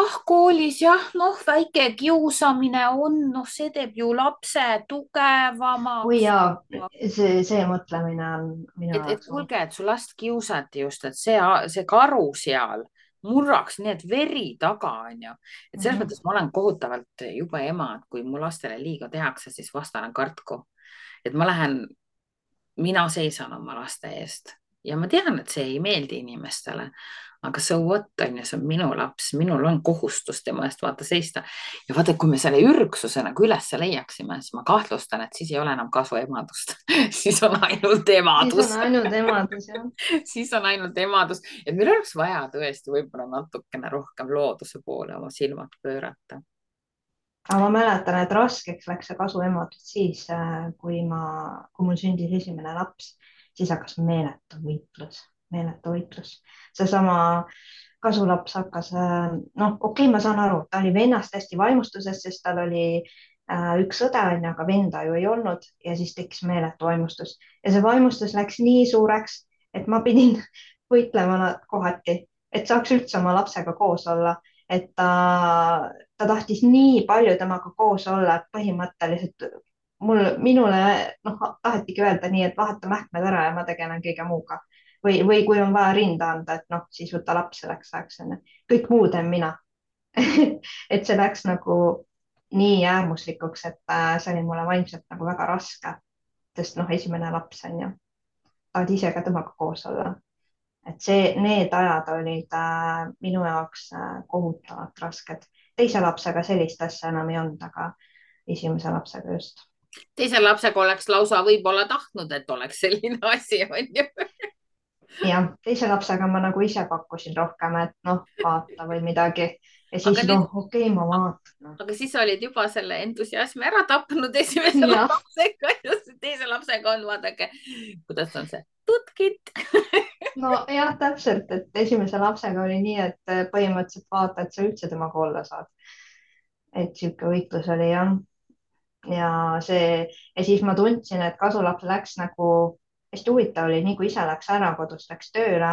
ah, koolis jah, noh, väike kiusamine on, noh, see teeb ju lapse tugevamaks. oi jaa, see, see mõtlemine on minu jaoks. et kuulge, et su last kiusati just, et see, see karu seal murraks nii, et veri taga on ju. et selles mm -hmm. mõttes ma olen kohutavalt jube ema, et kui mu lastele liiga tehakse, siis vastane kartku. et ma lähen mina seisan oma laste eest ja ma tean, et see ei meeldi inimestele, aga so what on ju, see on minu laps, minul on kohustus tema eest vaata seista. ja vaata, kui me selle ürgsuse nagu üles leiaksime, siis ma kahtlustan, et siis ei ole enam kasu emadust. Siis on ainult emadus. siis on ainult emadus jah. Siis on ainult emadus, et meil oleks vaja tõesti võib-olla natukene rohkem looduse poole oma silmad pöörata. Aga ma mäletan, et raskeks läks see kasuemadus siis, äh, kui ma, kui mul sündis esimene laps, siis hakkas meeletu võitlus, meeletu võitlus. seesama kasulaps hakkas, äh, noh, okei okay,, ma saan aru, ta oli vennast hästi vaimustuses, sest tal oli äh, üks õde onju, aga venda ju ei olnud ja siis tekkis meeletu vaimustus ja see vaimustus läks nii suureks, et ma pidin võitlema kohati, et saaks üldse oma lapsega koos olla. Et ta, ta tahtis nii palju temaga koos olla, et põhimõtteliselt mul, minule noh, tahetigi öelda nii, et vaheta mähkmed ära ja ma tegelen kõige muuga või, või kui on vaja rinda anda, et noh, siis võta laps selleks ajaks onju, kõik muu teen mina. Et see läks nagu nii äärmuslikuks, et äh, see oli mulle vaimselt nagu väga raske, sest noh, esimene laps on ju, tahad ise ka temaga koos olla. Et see, need ajad olid äh, minu jaoks äh, kohutavalt rasked. teise lapsega sellist asja enam ei olnud, aga esimese lapsega just. teise lapsega oleks lausa võib-olla tahtnud, et oleks selline asi, on ju jah, teise lapsega ma nagu ise pakkusin rohkem, et noh, vaata või midagi ja siis noh, okei okay,, ma vaatan no.. aga siis olid juba selle entusiasmi ära tapnud esimese lapsega ja teise lapsega on, vaadake, kuidas on see tutkit nojah, täpselt, et esimese lapsega oli nii, et põhimõtteliselt vaata, et sa üldse temaga olla saad. et sihuke võitlus oli jah. ja see ja siis ma tundsin, et kasulaps läks nagu hästi huvitav oli, nii kui isa läks ära kodust, läks tööle,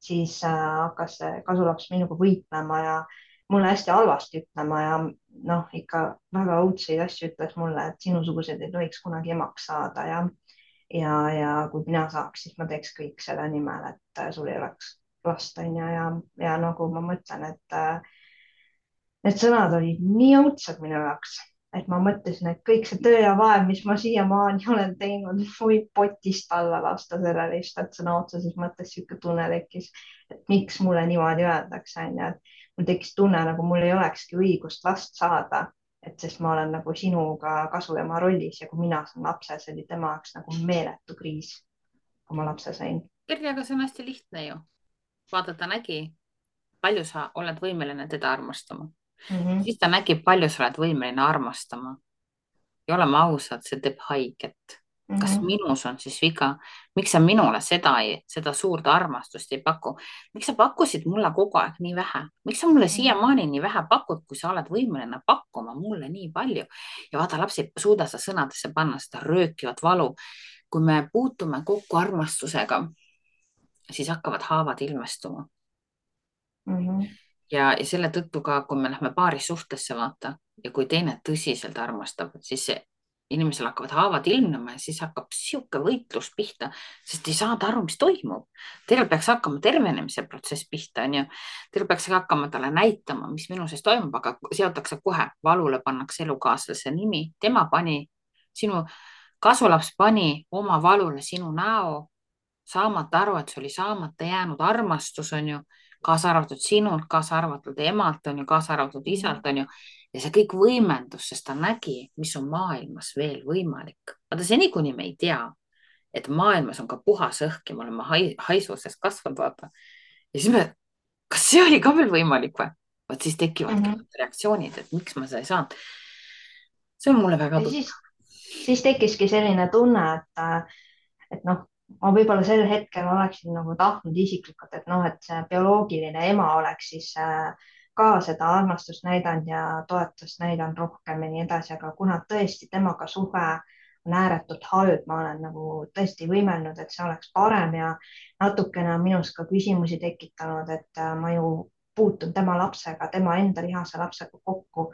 siis äh, hakkas see kasulaps minuga võitlema ja mulle hästi halvasti ütlema ja noh, ikka väga õudseid asju ütles mulle, et sinusugused ei tohiks kunagi emaks saada ja ja, ja kui mina saaks, siis ma teeks kõik selle nimel, et äh, sul ei oleks last, on ju, ja, ja nagu ma mõtlen, et äh, need sõnad olid nii õudsed minu jaoks, et ma mõtlesin, et kõik see töö ja vaev, mis ma siiamaani olen teinud, võib potist alla lasta sellele lihtsalt sõna otseses mõttes sihuke tunne tekkis, et miks mulle niimoodi öeldakse, onju, et mul tekkis tunne, nagu mul ei olekski õigust last saada, et sest ma olen nagu sinuga kasuema rollis ja kui mina saan lapse, see oli tema jaoks nagu meeletu kriis, kui ma lapse sain. Kerli, aga see on hästi lihtne ju. vaata, ta nägi, palju sa oled võimeline teda armastama mm. -hmm. siis ta nägi, palju sa oled võimeline armastama. ja oleme ausad, see teeb haiget kas mm -hmm. minus on siis viga, miks sa minule seda, seda suurt armastust ei paku, miks sa pakkusid mulle kogu aeg nii vähe, miks sa mulle mhm. siiamaani nii vähe pakud, kui sa oled võimeline pakkuma mulle nii palju ja vaata, laps ei suuda seda sõnadesse panna, seda röökivat valu. kui me puutume kokku armastusega, siis hakkavad haavad ilmestuma mm. -hmm. Ja, ja selle tõttu ka, kui me lähme paarisuhtesse vaata ja kui teine tõsiselt armastab, siis inimesel hakkavad haavad ilmnema ja siis hakkab sihuke võitlus pihta, sest ei saada aru, mis toimub. Teil peaks hakkama tervenemise protsess pihta, onju. Teil peaks hakkama talle näitama, mis minu sees toimub, aga seotakse kohe, valule pannakse elukaaslase nimi, tema pani, sinu kasulaps pani oma valule sinu näo, saamata aru, et see oli saamata jäänud armastus, onju, kaasa arvatud sinult, kaasa arvatud emalt, onju, kaasa arvatud isalt, onju ja see kõik võimendus, sest ta nägi, mis on maailmas veel võimalik. vaata seni, kuni me ei tea, et maailmas on ka puhas õhk ja me oleme hai, haisuses kasvanud, vaata. ja siis me, kas see oli ka veel võimalik või? vot siis tekivadki mm -hmm. reaktsioonid, et miks ma seda ei saanud. see on mulle väga tuttav. siis tekkiski selline tunne, et, et noh, ma võib-olla sel hetkel oleksin nagu tahtnud isiklikult, et noh, et see bioloogiline ema oleks siis äh, ka seda armastust näidanud ja toetust näidanud rohkem ja nii edasi, aga kuna tõesti temaga suhe on ääretult halb, ma olen nagu tõesti võimelnud, et see oleks parem ja natukene on minus ka küsimusi tekitanud, et äh, ma ju puutun tema lapsega, tema enda lihase lapsega kokku,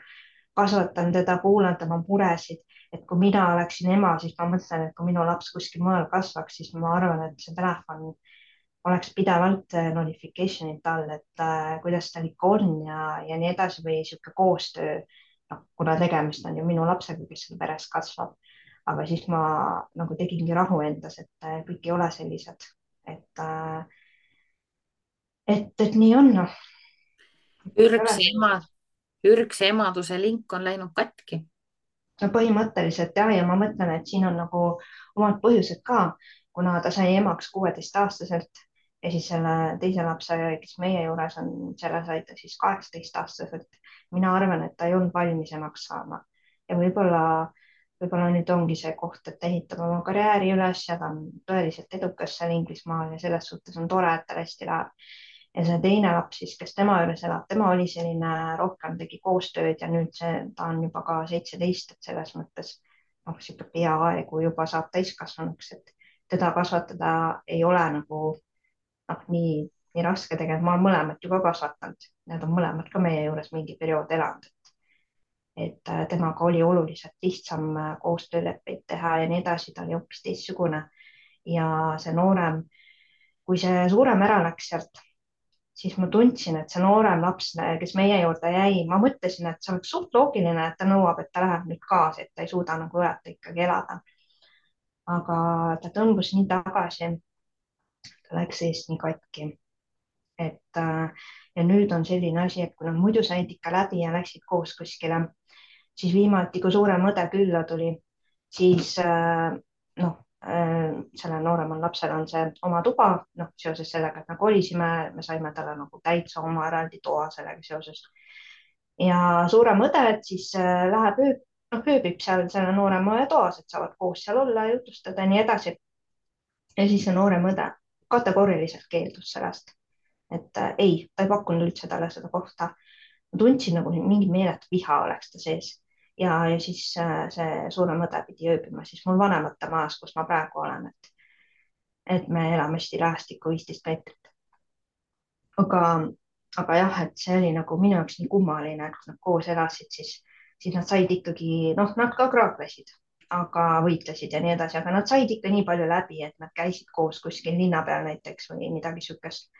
kasvatan teda, kuulan tema muresid, et kui mina oleksin ema, siis ma mõtlen, et kui minu laps kuskil mujal kasvaks, siis ma arvan, et see telefon oleks pidevalt äh, notification'id all, et äh, kuidas tal ikka on ja, ja nii edasi või niisugune koostöö, noh, kuna tegemist on ju minu lapsega, kes seal peres kasvab. aga siis ma nagu tegingi rahu endas, et äh, kõik ei ole sellised, et äh,, et, et nii on noh. ürgse ema, ürgse emaduse link on läinud katki no põhimõtteliselt jah, ja ma mõtlen, et siin on nagu omad põhjused ka, kuna ta sai emaks kuueteistaastaselt ja siis selle teise lapse, kes meie juures on, selle sai ta siis kaheksateistaastaselt. mina arvan, et ta ei olnud valmis emaks saama ja võib-olla, võib-olla nüüd ongi see koht, et ta ehitab oma karjääri üles ja ta on tõeliselt edukas seal Inglismaal ja selles suhtes on tore, et tal hästi läheb. Ja see teine laps siis, kes tema juures elab, tema oli selline rohkem tegi koostööd ja nüüd see, ta on juba ka seitseteist, et selles mõttes noh, sihuke peaaegu juba saab täiskasvanuks, et teda kasvatada ei ole nagu noh, nii, nii raske tegelikult, ma olen mõlemat ju ka kasvatanud, need on mõlemad ka meie juures mingi periood elanud, et et äh, temaga oli oluliselt lihtsam äh, koostööleppeid teha ja nii edasi, ta oli hoopis teistsugune. ja see noorem, kui see suurem ära läks sealt, siis ma tundsin, et see noorem laps, kes meie juurde jäi, ma mõtlesin, et see oleks suht loogiline, et ta nõuab, et ta läheb nüüd kaasa, et ta ei suuda nagu õeta ikkagi elada. aga ta tõmbus nii tagasi läks eest nii katki. et äh, ja nüüd on selline asi, et kui nad muidu said ikka läbi ja läksid koos kuskile, siis viimati, kui suurem õde külla tuli, siis äh, noh, sellel nooremal lapsel on see oma tuba, noh, seoses sellega, et me kolisime, me saime talle nagu täitsa oma eraldi toa sellega seoses. ja suurem õde siis läheb ööb, noh, ööbib seal selle noorema toas, et saavad koos seal olla, jutustada ja nii edasi. ja siis see noorem õde kategooriliselt keeldus sellest, et äh, ei, ta ei pakkunud üldse talle seda kohta. ma tundsin nagu mingi meeletu viha oleks ta sees ja, ja siis äh, see suurem õde pidi ööbima siis mul vanemate majas, kus ma praegu olen, et, et me elame hästi lähestikku, viisteist meetrit. aga, aga jah, et see oli nagu minu jaoks nii kummaline, et kui nad koos elasid, siis, siis nad said ikkagi, noh, nad ka kraaklesid aga võitlesid ja nii edasi, aga nad said ikka nii palju läbi, et nad käisid koos kuskil linna peal näiteks või midagi sihukest.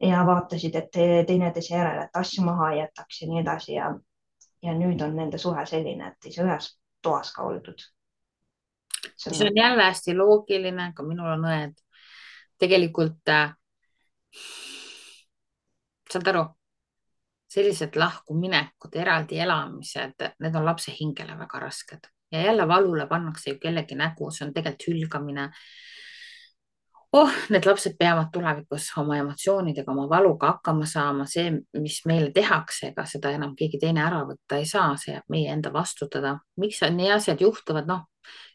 ja vaatasid, et teineteise järele, et asju maha ei jätaks ja nii edasi ja, ja nüüd on nende suhe selline, et ei saa ühes toas ka oldud. see on jälle hästi loogiline, ka minul on õed. tegelikult äh, saad aru, sellised lahkuminekud, eraldi elamised, need on lapse hingele väga rasked ja jälle valule pannakse ju kellegi nägu, see on tegelikult hülgamine. Oh, need lapsed peavad tulevikus oma emotsioonidega, oma valuga hakkama saama, see, mis meile tehakse, ega seda enam keegi teine ära võtta ei saa, see jääb meie enda vastutada. miks nii asjad juhtuvad, noh,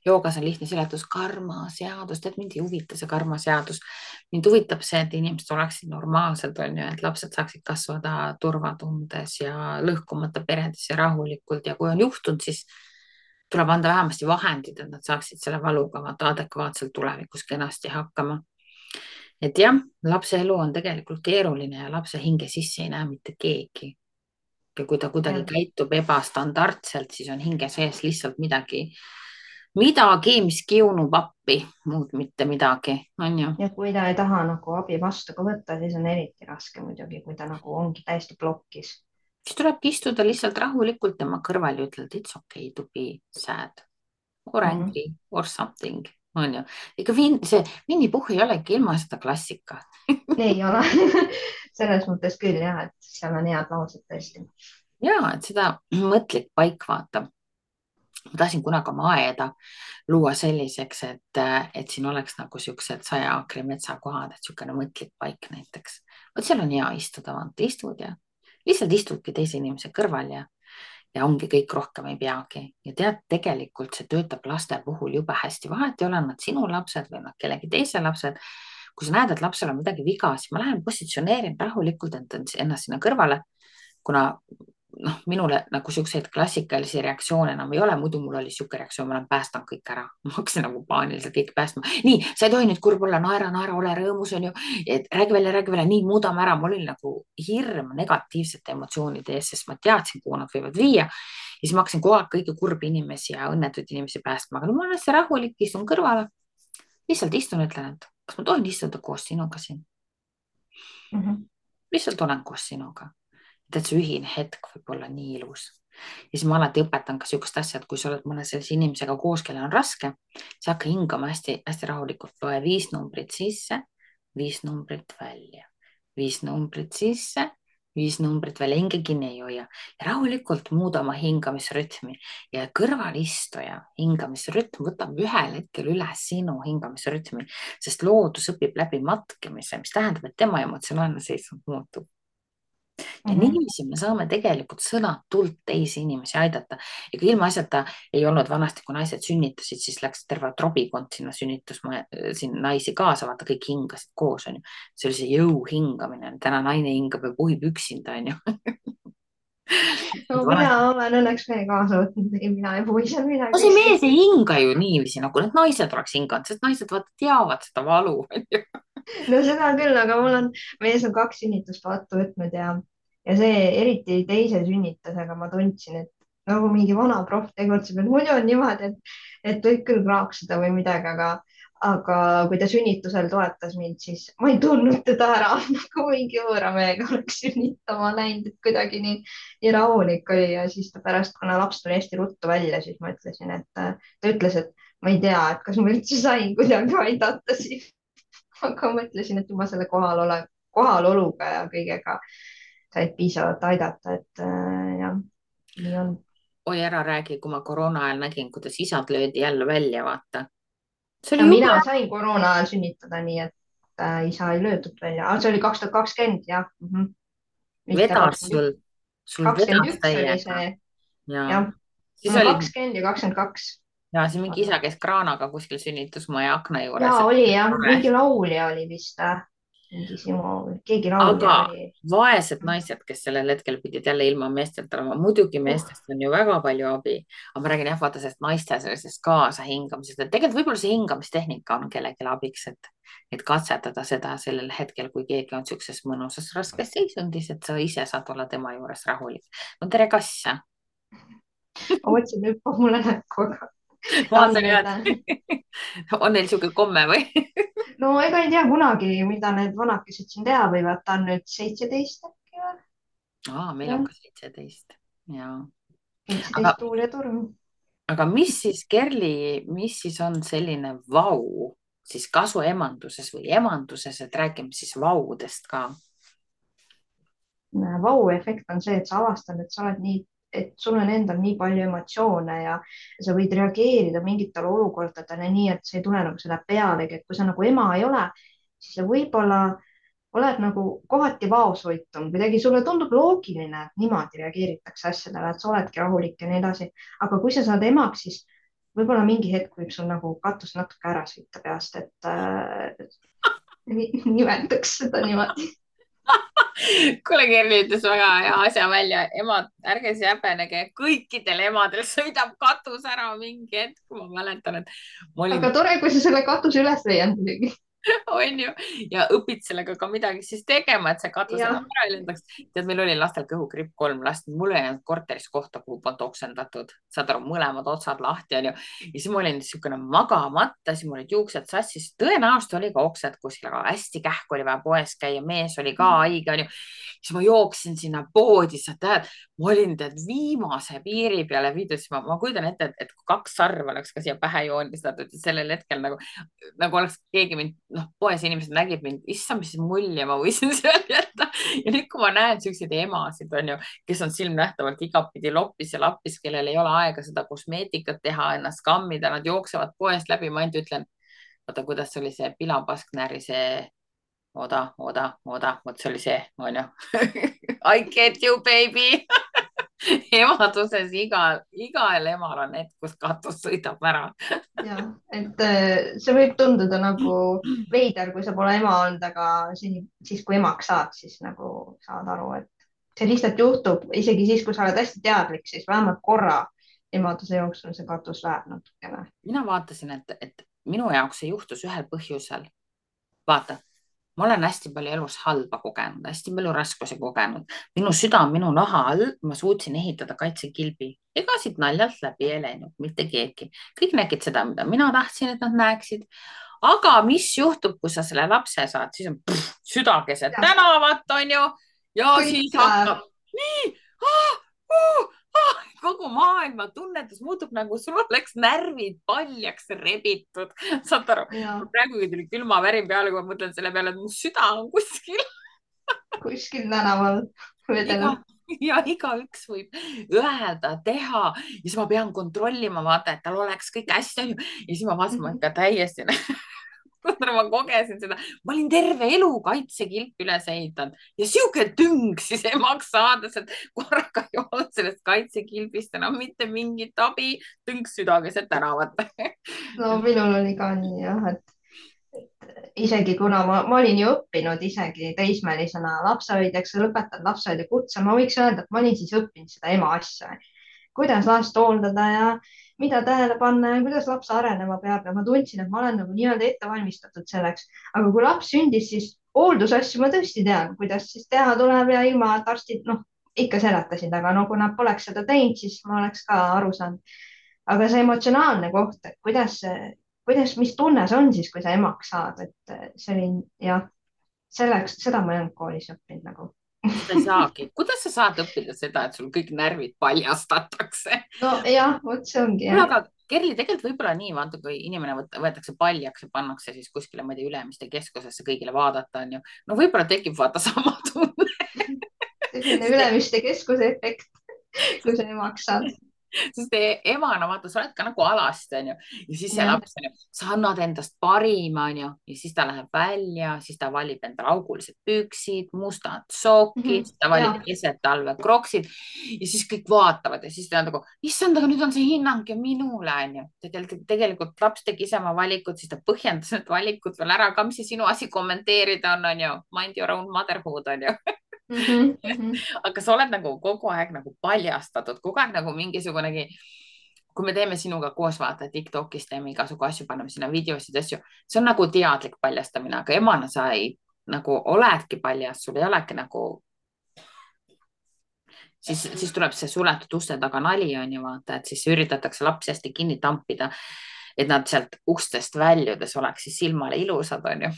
joogas on lihtne seletus, karmaseadus, tead mind ei huvita see karmaseadus. mind huvitab see, et inimesed oleksid normaalsed, on ju, et lapsed saaksid kasvada turvatundes ja lõhkumata peredes ja rahulikult. Ja kui on juhtunud, siis tuleb anda vähemasti vahendid, et nad saaksid selle valuga vaata adekvaatselt tulevikus kenasti hakkama. et jah, lapse elu on tegelikult keeruline ja lapse hinge sisse ei näe mitte keegi. ja kui ta kuidagi ja. käitub ebastandardselt, siis on hinge sees lihtsalt midagi midagi, mis kiunub appi, muud mitte midagi, on ju. ja kui ta ei taha nagu abi vastu ka võtta, siis on eriti raske muidugi, kui ta nagu ongi täiesti plokis. Siis tulebki istuda lihtsalt rahulikult tema kõrval ja ütelda it's okay to be sad or mhm. angry mm -hmm. or something, on ju. ega Vin, see Winny Puhh ei olegi ilma seda klassika ei ole selles mõttes küll jah, et seal on head laused tõesti. ja, et seda mõtlik paik vaata ma tahtsin kunagi oma aeda luua selliseks, et, et siin oleks nagu siuksed saja aakri metsakohad, et niisugune mõtlik paik näiteks. vot seal on hea istuda, vaata istud ja lihtsalt istudki teise inimese kõrval ja, ja ongi kõik, rohkem ei peagi. ja tead, tegelikult see töötab laste puhul jube hästi, vahet ei ole, nad sinu lapsed või nad kellegi teise lapsed. kui sa näed, et lapsel on midagi viga, siis ma lähen positsioneerin rahulikult ennast sinna kõrvale kuna noh, minule nagu siukseid klassikalisi reaktsioone enam ei ole, muidu mul oli sihuke reaktsioon, ma olen päästnud kõik ära, ma hakkasin nagu paaniliselt kõiki päästma. nii, sa ei tohi nüüd kurb olla, naera, naera, ole rõõmus, onju, et räägi välja, räägi välja, nii muudame ära. mul oli nagu hirm negatiivsete emotsioonide ees, sest ma teadsin, kuhu nad võivad viia. ja siis ma hakkasin kogu aeg kõiki kurbi inimesi ja õnnetuid inimesi päästma, aga no ma olen hästi rahulik, istun kõrvale. lihtsalt istun, ütlen, et kas ma tohin istuda koos sinuga siin mm? -hmm. lihtsalt olen koos sinuga tead, see ühine hetk võib olla nii ilus. ja siis ma alati õpetan ka sihukest asja, et kui sa oled mõne sellise inimesega koos, kellel on raske, siis hakka hingama hästi-hästi rahulikult, loe viis numbrit sisse, viis numbrit välja, viis numbrit sisse viis numbrit välja, hinge kinni ei hoia. Ja rahulikult muuda oma hingamisrütmi. Ja kõrvalistuja hingamisrütm võtab ühel hetkel üle sinu hingamisrütmi, sest loodus õpib läbi matkimise, mis tähendab, et tema emotsionaalne seisund muutub ja mm -hmm. niiviisi me saame tegelikult sõnatult teisi inimesi aidata. ega ilmaasjata ei olnud vanasti, kui naised sünnitasid, siis läks terve trobikond sinna sünnitusmaja, sinna naisi kaasa, vaata kõik hingasid koos, onju. see oli see jõu hingamine, täna naine hingab ja puhib üksinda, onju no mina olen õnneks mehe kaasa võtnud, mina ei puhi seal midagi. no see mees ei hinga ju niiviisi, nagu need naised oleks hinganud, sest naised vaata teavad seda valu no seda küll, aga mul on, mees on kaks sünnituspaatu võtnud ja, ja see eriti teise sünnitusega ma tundsin, et nagu mingi vana proff tegutseb, et muidu on niimoodi, et, et võib küll kraaksida või midagi, aga, aga kui ta sünnitusel toetas mind, siis ma ei tundnud teda ära nagu mingi võõra mehega oleks sünnitama läinud, et kuidagi nii, nii rahulik oli ja siis ta pärast, kuna laps tuli hästi ruttu välja, siis ma ütlesin, et ta ütles, et ma ei tea, et kas ma üldse sain kuidagi aidata siis aga mõtlesin, et juba selle kohalole, kohaloluga ja kõigega said piisavalt aidata, et äh, jah, nii on. oi, ära räägi, kui ma koroona ajal nägin, kuidas isad löödi jälle välja, vaata. mina sain koroona ajal sünnitada, nii et äh, isa ei löödud välja, see oli kaks tuhat kakskümmend, jah mm -hmm.. vedas sul, sul vedas täiega. jah, kakskümmend ja kakskümmend kaks ja see mingi isa käis kraanaga kuskil sünnitusmaja akna juures. ja oli jah, mingi laulja oli vist äh, mingi Simo, keegi laulja aga oli. vaesed naised, kes sellel hetkel pidid jälle ilma meestelt olema, muidugi meestest on ju väga palju abi, aga ma räägin jah, vaata sellest naiste sellisest kaasahingamisest, et tegelikult võib-olla see hingamistehnika on kellelegi abiks, et, et katsetada seda sellel hetkel, kui keegi on niisuguses mõnusas raskes seisundis, et sa ise saad olla tema juures rahulik. no tere, kass. ma mõtlesin, et hüppab mulle näkku, aga vaatan jah, on neil sihuke komme või no ega ei tea kunagi, mida need vanakesed siin teha võivad, ta on nüüd seitseteist äkki või? aa, meil ja. on ka seitseteist ja seitseteist tuul ja torm. aga mis siis, Kerli, mis siis on selline vau siis kasuemanduses või emanduses, et räägime siis vaudest ka. vau-efekt on see, et sa avastad, et sa oled nii, et sul on endal nii palju emotsioone ja sa võid reageerida mingitele olukordadele nii, et sa ei tule nagu selle pealegi, et kui sa nagu ema ei ole, siis sa võib-olla oled nagu kohati vaoshoitum, kuidagi sulle tundub loogiline, et niimoodi reageeritakse asjadele, et sa oledki rahulik ja nii edasi. aga kui sa saad emaks, siis võib-olla mingi hetk võib sul nagu katus natuke ära sõita peast, et äh, nimetaks seda niimoodi kuule, Kerli ütles väga hea asja välja. emad, ärge siis häbenege, kõikidel emadel sõidab katus ära mingi hetk, ma mäletan, et. Olin... aga tore, kui sa selle katuse üles leiad muidugi on ju, ja õpid sellega ka midagi siis tegema, et see katus enam ära ei lendaks. tead, meil oli lastel kõhugripp, kolm last, mul ei olnud korteris kohta, kuhu polnud oksendatud, saad aru, mõlemad otsad lahti onju. ja siis ma olin niisugune magamata, siis mul olid juuksed sassis, tõenäoliselt oli ka oksed kuskil, aga hästi kähku oli vaja poes käia, mees oli ka haige onju. siis ma jooksin sinna poodi, sa tead, ma olin tead viimase piiri peale viidud, siis ma, ma kujutan ette, et, et kui kaks sarve oleks ka siia pähe joonistatud, sellel hetkel nagu, nagu oleks keegi mind noh, poes inimesed nägid mind, issand, mis mulje ma võisin seal jätta. ja nüüd, kui ma näen siukseid emasid, on ju, kes on silmnähtavalt igatpidi loppis ja lappis, kellel ei ole aega seda kosmeetikat teha, ennast kammida, nad jooksevad poest läbi, ma ainult ütlen, oota, kuidas oli see pilapasknäri, see oda, oda, oda, vot see oli see, onju I get you baby emaduses igal, igal emal on hetk, kus katus sõidab ära ja, et äh, see võib tunduda nagu veider, kui sa pole ema olnud, aga siis, kui emaks saad, siis nagu saad aru, et see lihtsalt juhtub, isegi siis, kui sa oled hästi teadlik, siis vähemalt korra emaduse jooksul see katus läheb natukene. mina vaatasin, et, et minu jaoks see juhtus ühel põhjusel. vaata ma olen hästi palju elus halba kogenud, hästi palju raskusi kogenud. minu süda on minu naha all, ma suutsin ehitada kaitsekilbi. ega siit naljalt läbi ei läinud mitte keegi. kõik nägid seda, mida mina tahtsin, et nad näeksid. aga mis juhtub, kui sa selle lapse saad, siis on pff, süda keset tänavat, onju. ja kõik siis hakkab nii ah, uh, kogu maailma tunnetus muutub nagu sul oleks närvid paljaks rebitud. saad aru? praegugi tuli külmavärin peale, kui ma mõtlen selle peale, et mu süda on kuskil kuskil tänaval vedeleb ja igaüks võib öelda, teha ja siis ma pean kontrollima, vaata, et tal oleks kõik hästi, onju. ja siis ma vaatasin, ma ikka täiesti ma kogesin seda, ma olin terve elu kaitsekilp üles ehitanud ja sihuke tüng siis emaks saades, et korraga ei olnud sellest kaitsekilbist enam mitte mingit abi, tünk süda keset tänavat. No minul oli ka nii jah, et isegi kuna ma, ma olin ju õppinud isegi teismelisena lapsehoidjaks, lõpetanud lapsehoidja kutse, ma võiks öelda, et ma olin siis õppinud seda ema asja, kuidas last hooldada ja mida tähele panna ja kuidas laps arenema peab ja ma tundsin, et ma olen nagu nii-öelda ette valmistatud selleks. aga kui laps sündis, siis hooldusasju ma tõesti tean, kuidas siis teha tuleb ja ilma, et arstid, noh, ikka seletasid, aga no kui nad poleks seda teinud, siis ma oleks ka aru saanud. aga see emotsionaalne koht, et kuidas, kuidas, mis tunne see on siis, kui sa emaks saad, et see oli jah, selleks, seda ma ei olnud koolis õppinud nagu sa ei saagi, kuidas sa saad õppida seda, et sul kõik närvid paljastatakse? nojah, vot see ongi. kuule, aga Kerli, tegelikult võib-olla nii, vaata, kui inimene võetakse paljaks ja pannakse siis kuskile, ma ei tea, Ülemiste keskusesse kõigile vaadata, onju. no võib-olla tekib vaata sama tunne selline Ülemiste keskuse efekt, kui sa emaks saad sest emana vaata, sa oled ka nagu alasti, onju. ja siis see ja. laps sa annad endast parima, onju, ja siis ta läheb välja, siis ta valib endale augulised püksid, mustad sokid mm, -hmm. ta valib keset talve kroksid ja siis kõik vaatavad ja siis ta on nagu, issand, aga nüüd on see hinnang ju minule, onju. tegelikult, tegelikult laps tegi ise oma valikud, siis ta põhjendas need valikud veel ära ka, mis see sinu asi kommenteerida on, onju. Mind your own motherhood, onju Mm -hmm. aga sa oled nagu kogu aeg nagu paljastatud, kogu aeg nagu mingisugunegi, kui me teeme sinuga koos vaata Tiktokis teeme igasugu asju, paneme sinna videosid, asju, see on nagu teadlik paljastamine, aga emana sa ei nagu oledki paljas, sul ei olegi nagu siis, siis tuleb see suletud uste taga nali on ju vaata, et siis üritatakse lapsi hästi kinni tampida, et nad sealt ustest väljudes oleks siis silmale ilusad, on ju.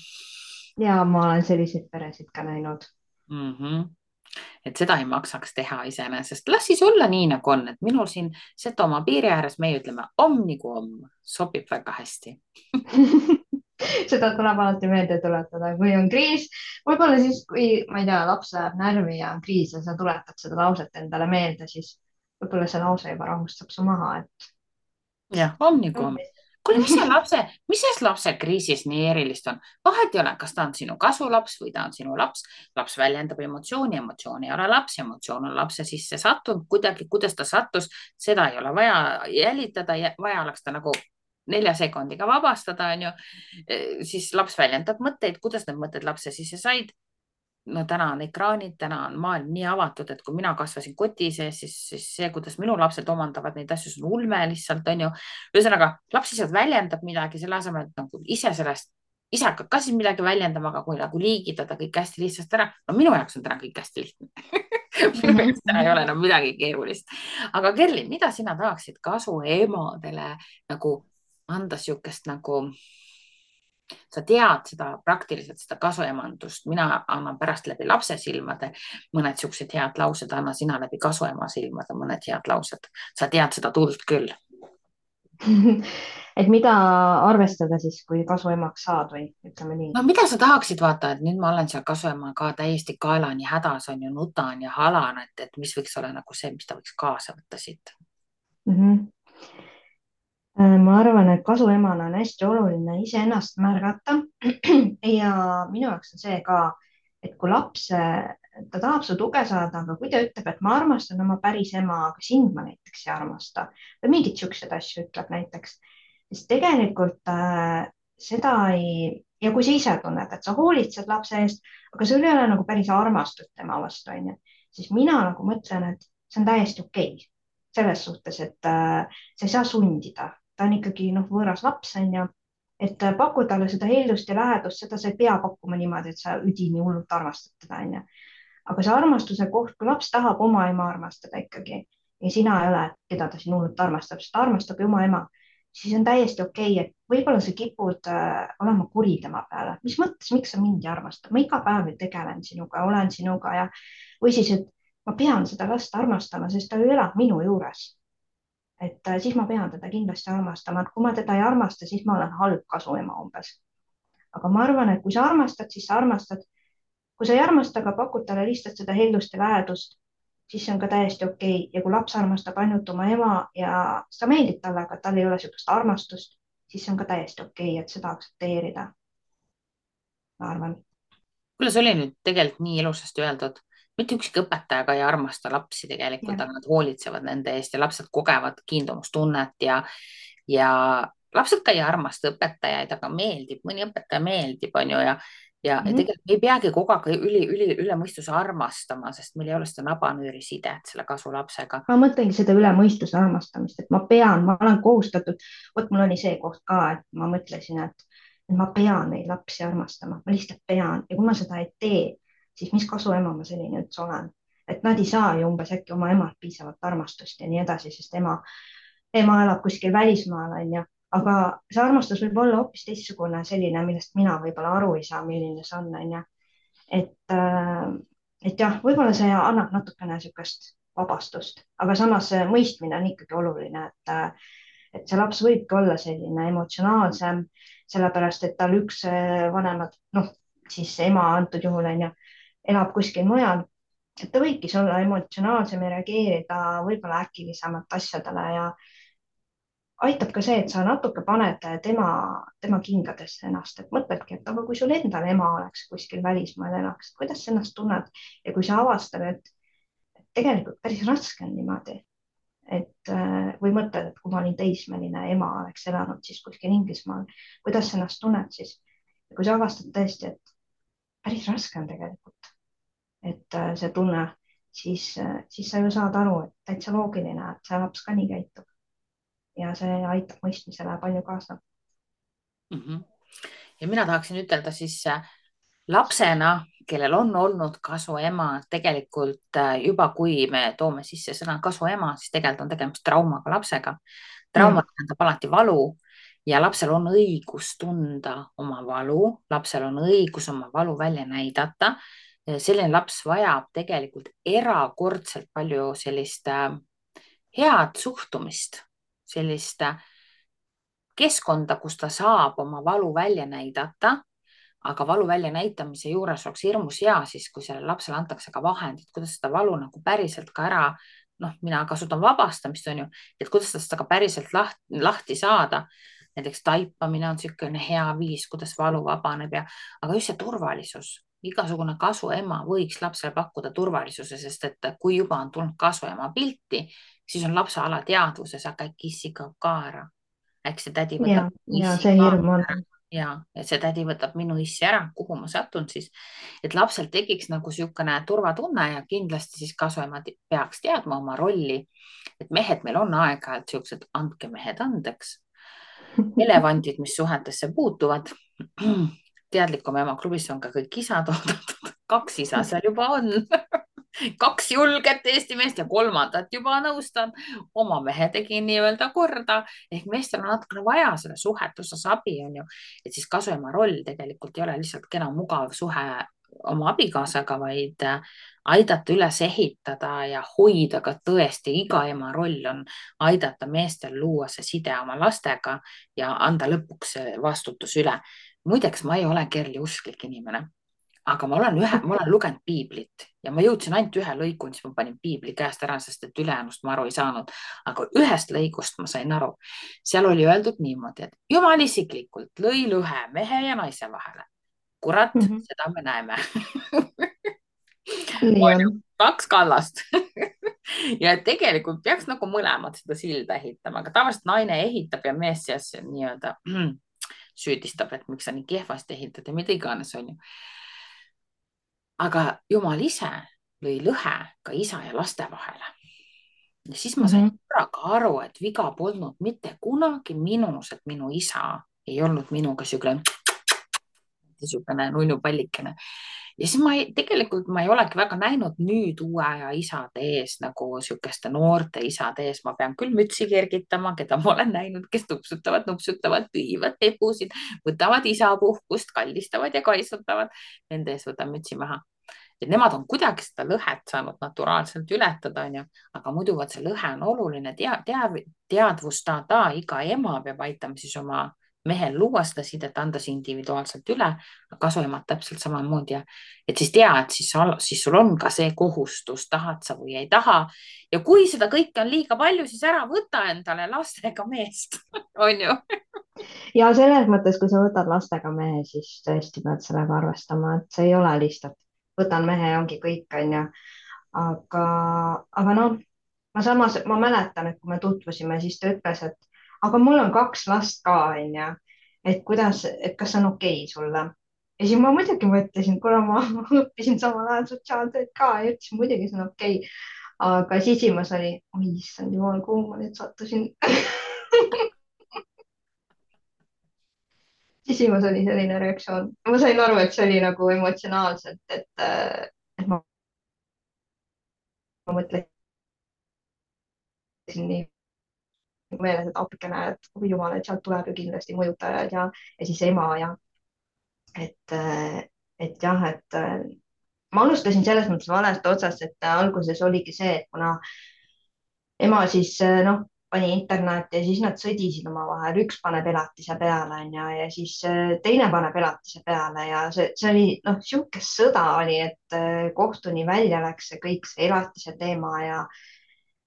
ja ma olen selliseid peresid ka näinud mm. -hmm. et seda ei maksaks teha iseenesest, las siis olla nii, nagu on, et minul siin Setomaa piiri ääres meie ütleme om nagu om, sobib väga hästi seda tuleb alati meelde tuletada, kui on kriis, võib-olla siis, kui ma ei tea, laps läheb närvi ja on kriis ja sa tuletad seda lauset endale meelde, siis võib-olla see lause juba rahustab su maha, et. jah, om nagu om kuule, mis see lapse, mis selles lapse kriisis nii erilist on? vahet ei ole, kas ta on sinu kasulaps või ta on sinu laps. laps väljendab emotsiooni, emotsioon ei ole laps, emotsioon on lapse sisse sattunud kuidagi, kuidas ta sattus, seda ei ole vaja jälitada, vaja oleks ta nagu nelja sekundiga vabastada, onju. siis laps väljendab mõtteid, kuidas need mõtted lapse sisse said no täna on ekraanid, täna on maailm nii avatud, et kui mina kasvasin koti sees, siis, siis see, kuidas minu lapsed omandavad neid asju, see on ulme lihtsalt onju. ühesõnaga laps lihtsalt väljendab midagi selle asemel, et nagu ise sellest, ise hakkab ka siis midagi väljendama, aga kui nagu liigitada kõik hästi lihtsasti ära, no minu jaoks on täna kõik hästi lihtne minu jaoks täna ei ole enam midagi keerulist. aga Kerli, mida sina tahaksid kasu emadele nagu anda sihukest nagu sa tead seda praktiliselt, seda kasuemandust, mina annan pärast läbi lapse silmade mõned siuksed head laused, anna sina läbi kasuema silmade mõned head laused. sa tead seda tuld küll et mida arvestada siis, kui kasuemaks saad või ütleme nii? no mida sa tahaksid vaata, et nüüd ma olen seal kasuemaga täiesti kaelani hädas on ju, nutan ja halan, et, et mis võiks olla nagu see, mis ta võiks kaasa võtta siit mm? -hmm ma arvan, et kasuemana on hästi oluline iseennast märgata ja minu jaoks on see ka, et kui laps, ta tahab su tuge saada, aga kui ta ütleb, et ma armastan oma päris ema, aga sind ma näiteks ei armasta või mingeid siukseid asju ütleb näiteks, siis tegelikult äh, seda ei ja kui sa ise tunned, et sa hoolitsed lapse eest, aga sul ei ole nagu päris armastust tema vastu, onju, siis mina nagu mõtlen, et see on täiesti okei okay. selles suhtes, et äh, sa ei saa sundida ta on ikkagi noh, võõras laps on ju, et paku talle seda heldust ja lähedust, seda sa ei pea pakkuma niimoodi, et sa üdini hullult armastad teda on ju. aga see armastuse koht, kui laps tahab oma ema armastada ikkagi ja sina ei ole, keda ta siin hullult armastab, sest ta armastab ju oma ema, siis on täiesti okei okay,, et võib-olla sa kipud äh, olema kuri tema peale, mis mõttes, miks sa mind ei armasta, ma iga päev ju tegelen sinuga, olen sinuga ja või siis, et ma pean seda last armastama, sest ta ju elab minu juures et äh, siis ma pean teda kindlasti armastama, et kui ma teda ei armasta, siis ma olen halb kasuema umbes. aga ma arvan, et kui sa armastad, siis sa armastad. kui sa ei armasta, aga pakud talle lihtsalt seda heldust ja lähedust, siis see on ka täiesti okei okay. ja kui laps armastab ainult oma ema ja sa meeldid talle, aga tal ei ole niisugust armastust, siis see on ka täiesti okei okay,, et seda aktsepteerida. ma arvan. see oli nüüd tegelikult nii ilusasti öeldud mitte ükski õpetaja ka ei armasta lapsi tegelikult, aga nad hoolitsevad nende eest ja lapsed kogevad kiindumustunnet ja, ja lapsed ka ei armasta õpetajaid, aga meeldib, mõni õpetaja meeldib, on ju, ja ja mm -hmm. tegelikult ei peagi kogu aeg üli, üli, üle mõistuse armastama, sest meil ei ole seda nabanööri sidet selle kasulapsega. ma mõtlengi seda üle mõistuse armastamist, et ma pean, ma olen kohustatud, vot mul oli see koht ka, et ma mõtlesin, et, ma pean neid lapsi armastama, ma lihtsalt pean ja kui ma seda ei tee, siis mis kasu ema ma selline üldse olen, et nad ei saa ju umbes äkki oma emalt piisavat armastust ja nii edasi, sest ema, ema elab kuskil välismaal onju, aga see armastus võib olla hoopis teistsugune, selline, millest mina võib-olla aru ei saa, milline see on, onju. et, äh, et jah, võib-olla see annab natukene niisugust vabastust, aga samas mõistmine on ikkagi oluline, et äh, et see laps võibki olla selline emotsionaalsem, sellepärast et tal üks äh, vanemad, noh, siis ema antud juhul on ju, elab kuskil mujal, et ta võibki olla emotsionaalsem ja reageerida võib-olla äkilisemalt asjadele ja aitab ka see, et sa natuke paned tema, tema kingadesse ennast, et mõtledki, et aga kui sul endal ema oleks kuskil välismaal elaks, kuidas sa ennast tunned ja kui sa avastad, et tegelikult päris raske on niimoodi, et või mõtled, et kui ma olin teismeline, ema oleks elanud siis kuskil Inglismaal, kuidas sa ennast tunned siis? kui sa avastad tõesti, et päris raske on tegelikult et äh, see tunne, siis, äh, siis sa ju saad aru, et täitsa loogiline, et see laps ka nii käitub. ja see aitab mõistmisele palju kaasa mm. -hmm. ja mina tahaksin ütelda siis äh, lapsena, kellel on olnud kasuema, tegelikult juba, kui me toome sisse sõna kasuema, siis tegelikult on tegemist traumaga lapsega. trauma mm. tähendab alati valu ja lapsel on õigus tunda oma valu, lapsel on õigus oma valu välja näidata selline laps vajab tegelikult erakordselt palju sellist äh, head suhtumist, sellist äh, keskkonda, kus ta saab oma valu välja näidata aga valu väljanäitamise juures oleks hirmus hea siis, kui sellele lapsele antakse ka vahendid, kuidas seda valu nagu päriselt ka ära, noh, mina kasutan vabastamist, on ju, et kuidas seda ka päriselt lahti, lahti saada. näiteks taipamine on niisugune hea viis, kuidas valu vabaneb ja, aga just see turvalisus, igasugune kasuema võiks lapsele pakkuda turvalisuse, sest et kui juba on tulnud kasuema pilti, siis on lapse alateadvuses, aga äkki issi kaob ka ära. äkki see tädi võtab. ja, see hirm on ja, et see tädi võtab minu issi ära, kuhu ma satun siis, et lapsel tekiks nagu niisugune turvatunne ja kindlasti siis kasuemad peaks teadma oma rolli. et mehed meil on aeg-ajalt siuksed, andke mehed andeks. elevandid, mis suhetesse puutuvad. Teadlikum ema klubis on ka kõik isad oodatud, kaks isa seal juba on kaks julget Eesti meest ja kolmandat juba nõustan. oma mehe tegin nii-öelda korda ehk meestel on natukene vaja selle suhet osas abi, onju. et siis kasuema roll tegelikult ei ole lihtsalt kena mugav suhe oma abikaasaga, vaid äh, aidata üles ehitada ja hoida ka tõesti iga ema roll on aidata meestel luua see side oma lastega ja anda lõpuks vastutus üle. Muideks, ma ei ole Kerli usklik inimene aga ma olen ühe, ma olen lugenud piiblit ja ma jõudsin ainult ühe lõiku, siis ma panin piibli käest ära, sest et ülejäänust ma aru ei saanud. aga ühest lõigust ma sain aru. seal oli öeldud niimoodi, et jumal isiklikult lõi lõhe mehe ja naise vahele. kurat mm, -hmm. seda me näeme kaks kallast ja tegelikult peaks nagu mõlemad seda silda ehitama, aga tavaliselt naine ehitab ja mees siis nii-öelda süüdistab, et miks sa nii kehvasti ehitad ja mida iganes, onju aga Jumal ise lõi lõhe ka isa ja laste vahele. ja siis ma sain mm -hmm. korraga aru, et viga polnud mitte kunagi minus, et minu isa ei olnud minuga niisugune, niisugune nunnupallikene. Ja siis ma ei, tegelikult ma ei olegi väga näinud nüüd uue aja isade ees nagu niisuguste noorte isade ees, ma pean küll mütsi kergitama, keda ma olen näinud, kes nupsutavad, nupsutavad, pühivad pepusid, võtavad isapuhkust, kallistavad ja kaitsutavad. Nende ees võtan mütsi maha. Et nemad on kuidagi seda lõhet saanud naturaalselt ületada, onju, aga muidu vot see lõhe on oluline. Tea, tea, teadvustada, iga ema peab aitama siis oma mehel luua seda sidet, anda see individuaalselt üle, kasuemad täpselt samamoodi ja et siis tea, et siis, siis sul on ka see kohustus, tahad sa või ei taha. ja kui seda kõike on liiga palju, siis ära võta endale lastega meest on ju ja selles mõttes, kui sa võtad lastega mehe, siis tõesti pead sellega arvestama, et see ei ole lihtsalt võtan mehe ja ongi kõik, onju. aga, aga noh, ma samas, ma mäletan, et kui me tutvusime, siis ta ütles, et aga mul on kaks last ka, onju. et kuidas, et kas see on okei okay sulle? ja siis ma muidugi mõtlesin, kuna ma õppisin samal ajal sotsiaaltööd ka ja ütlesin muidugi see on okei okay.. aga sisimas oli, oi issand jumal, kuhu ma nüüd sattusin sisimas oli selline reaktsioon. ma sain aru, et see oli nagu emotsionaalselt, et, et ma, ma mõtlesin nii meeles, et appikene, et oi jumal, et sealt tuleb ju kindlasti mõjutajad ja, ja siis ema ja et, et jah, et ma alustasin selles mõttes valest otsast, et alguses oligi see, et kuna ema siis noh, pani internetti ja siis nad sõdisid omavahel, üks paneb elatise peale onju ja siis äh, teine paneb elatise peale ja see, see oli noh, sihuke sõda oli, et äh, kohtuni välja läks see kõik see elatise teema ja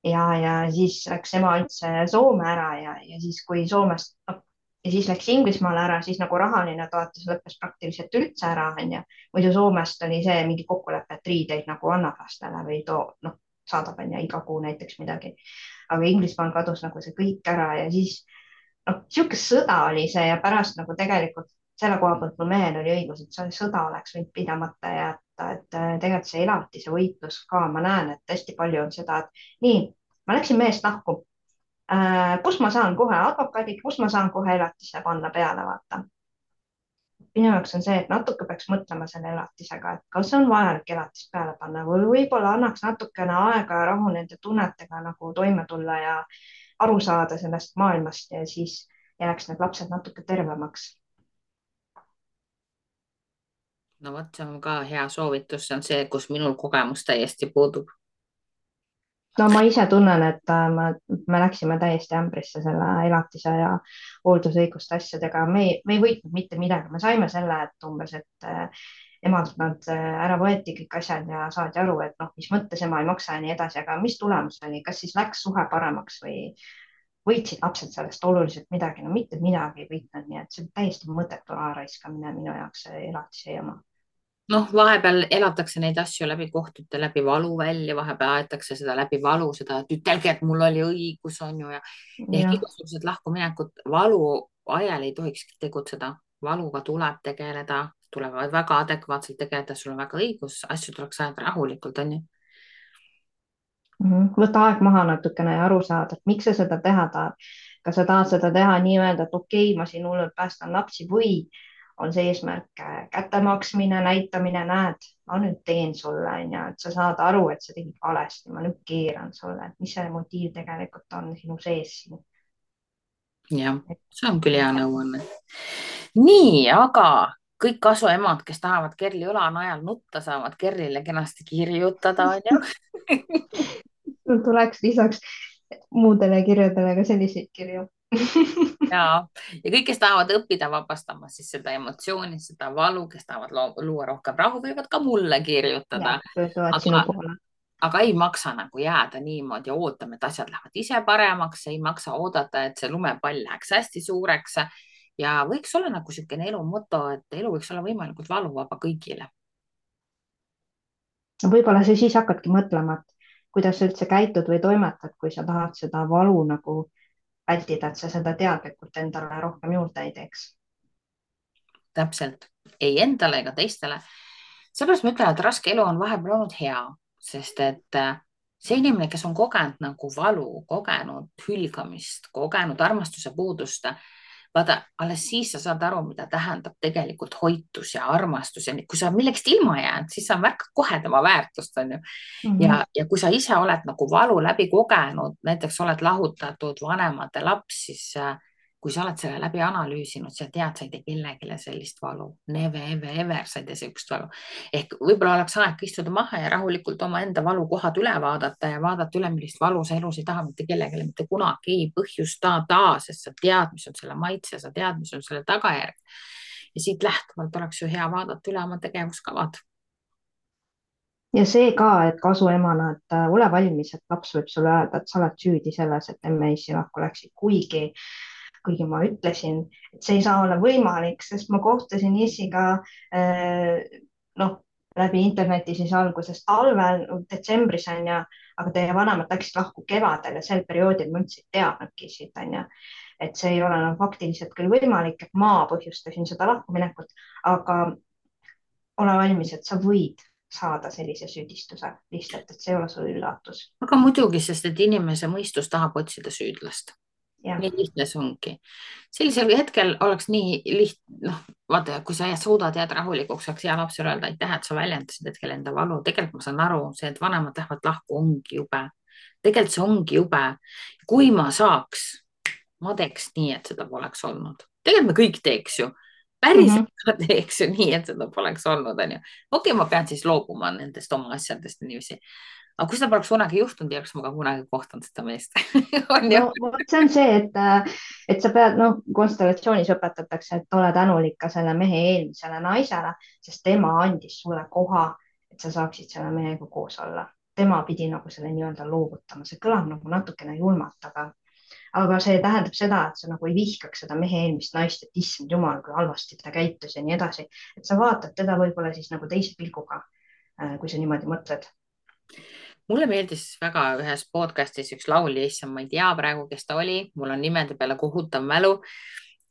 ja, ja siis läks ema üldse Soome ära ja, ja siis, kui Soomest noh, ja siis läks Inglismaale ära, siis nagu rahaline toetus lõppes praktiliselt üldse ära, onju. muidu Soomest oli see mingi kokkulepe, et riideid nagu annab lastele või too, noh, saadab onju iga kuu näiteks midagi aga Inglismaal kadus nagu see kõik ära ja siis noh, niisugune sõda oli see ja pärast nagu tegelikult selle koha pealt mul mehel oli õigus, et see sõda oleks võinud pidamata jätta, et äh, tegelikult see elatise võitlus ka, ma näen, et hästi palju on seda, et nii, ma läksin mehest lahku äh,. kus ma saan kohe advokaadi, kus ma saan kohe elatise panna peale, vaata minu jaoks on see, et natuke peaks mõtlema selle elatisega, et kas on vajalik elatis peale panna või võib-olla annaks natukene aega ja rahu nende tunnetega nagu toime tulla ja aru saada sellest maailmast ja siis jääks need lapsed natuke tervemaks. No vot, see on ka hea soovitus, see on see, kus minul kogemus täiesti puudub. no ma ise tunnen, et äh, me, me läksime täiesti ämbrisse selle elatise ja hooldusõiguste asjadega, me ei, me ei võitnud mitte midagi, me saime selle, et umbes, et äh, emalt nad äh, ära võeti kõik asjad ja saadi aru, et noh, mis mõttes ema ei maksa ja nii edasi, aga mis tulemus oli, kas siis läks suhe paremaks või võitsid lapsed sellest oluliselt midagi, no mitte midagi ei võitnud, nii et see on täiesti mõttetu raha raiskamine minu jaoks, see elatise jama noh, vahepeal elatakse neid asju läbi kohtute, läbi valu välja, vahepeal aetakse seda läbi valu, seda, et ütelge, et mul oli õigus, on ju, ja, ja ehk igasugused lahkuminekud valu ajal ei tohikski tegutseda, valuga tuleb tegeleda, tuleb väga adekvaatselt tegeleda, sul on väga õigus, asju tuleks ajada rahulikult, on ju mhm. võta aeg maha natukene ja aru saada, et miks sa seda teha tahad. kas sa tahad seda teha nii-öelda, et okei okay,, ma siin hullult päästan lapsi või on see eesmärk äh, kätte maksmine, näitamine, näed, ma nüüd teen sulle, onju, et sa saad aru, et sa tegid valesti, ma nüüd keeran sulle, et mis see motiiv tegelikult on sinu sees siin. jah, see on küll hea nõuanne. nii, aga kõik kasuemad, kes tahavad Kerli õla najal nutta, saavad Kerlile kenasti kirjutada, onju tuleks lisaks muudele kirjadele ka selliseid kirju ja, ja kõik, kes tahavad õppida vabastama siis seda emotsiooni, seda valu, kes tahavad luua rohkem rahu, võivad ka mulle kirjutada. aga, aga ei maksa nagu jääda niimoodi ootama, et asjad lähevad ise paremaks, ei maksa oodata, et see lumepall läheks hästi suureks ja võiks olla nagu niisugune elu moto, et elu võiks olla võimalikult valuvaba kõigile. võib-olla sa siis hakkadki mõtlema, et kuidas sa üldse käitud või toimetad, kui sa tahad seda valu nagu vältida, et sa seda teadlikult endale rohkem juurde ei teeks. täpselt, ei endale ega teistele. seepärast ma ütlen, et raske elu on vahepeal olnud hea, sest et äh, see inimene, kes on kogenud nagu valu, kogenud hülgamist, kogenud armastuse puudust vaata, alles siis sa saad aru, mida tähendab tegelikult hoitus ja armastus ja kui sa millekski ilma jääd, siis sa märkad kohe tema väärtust, onju mm. -hmm. ja, ja kui sa ise oled nagu valu läbi kogenud, näiteks oled lahutatud vanemate laps, siis äh, kui sa oled selle läbi analüüsinud, sa tead, sa ei tee kellelegi sellist valu, never, ever, ever sa ei tee sihukest valu. ehk võib-olla oleks aeg istuda maha ja rahulikult omaenda valukohad üle vaadata ja vaadata üle, millist valu sa elus ei taha mitte kellelegi mitte kunagi põhjustada, sest sa tead, mis on selle maitse, sa tead, mis on selle tagajärg. ja siit lähtuvalt oleks ju hea vaadata üle oma tegevuskavad ja see ka, et kasuemana, et äh, ole valmis, et laps võib sulle öelda, et sa oled süüdi selles, et emme-issi lahku läksid, kuigi kuigi ma ütlesin, et see ei saa olla võimalik, sest ma kohtusin Issiga äh, noh, läbi interneti siis alguses talvel, detsembris on ju, aga teie vanemad läksid lahku kevadel ja sel perioodil ma üldse ei teadnudki siit on ju, et see ei ole enam faktiliselt küll võimalik, et ma põhjustasin seda lahkuminekut, aga ole valmis, et sa võid saada sellise süüdistuse lihtsalt, et see ei ole sul üllatus. aga muidugi, sest et inimese mõistus tahab otsida süüdlast nii lihtne see ongi. sellisel hetkel oleks nii lihtne, noh, vaata, kui sa suudad jääda rahulikuks, saaks hea lapsele öelda aitäh, et sa väljendasid hetkel enda valu. tegelikult ma saan aru, see, et vanemad lähevad lahku, ongi jube. tegelikult see ongi jube. kui ma saaks, ma teeks nii, et seda poleks olnud. tegelikult me kõik teeks ju päriselt mm -hmm. teeks ju nii, et seda poleks olnud, onju. okei okay,, ma pean siis loobuma nendest oma asjadest niiviisi aga kui seda poleks kunagi juhtunud, ei oleks ma ka kunagi kohtunud seda meest. No, see on see, et, et sa pead, noh, konstellatsioonis õpetatakse, et ole tänulik ka selle mehe eelmisele naisele, sest tema andis sulle koha, et sa saaksid selle mehega koos olla. tema pidi nagu selle nii-öelda loovutama, see kõlab nagu natukene julmalt, aga, aga see tähendab seda, et sa nagu ei vihkaks seda mehe eelmist naist, et issand jumal, kui halvasti ta käitus ja nii edasi, et sa vaatad teda võib-olla siis nagu teise pilguga, kui sa niimoodi mõtled mulle meeldis väga ühes podcast'is üks laulja, issand, ma ei tea praegu, kes ta oli, mul on nimede peale kohutav mälu.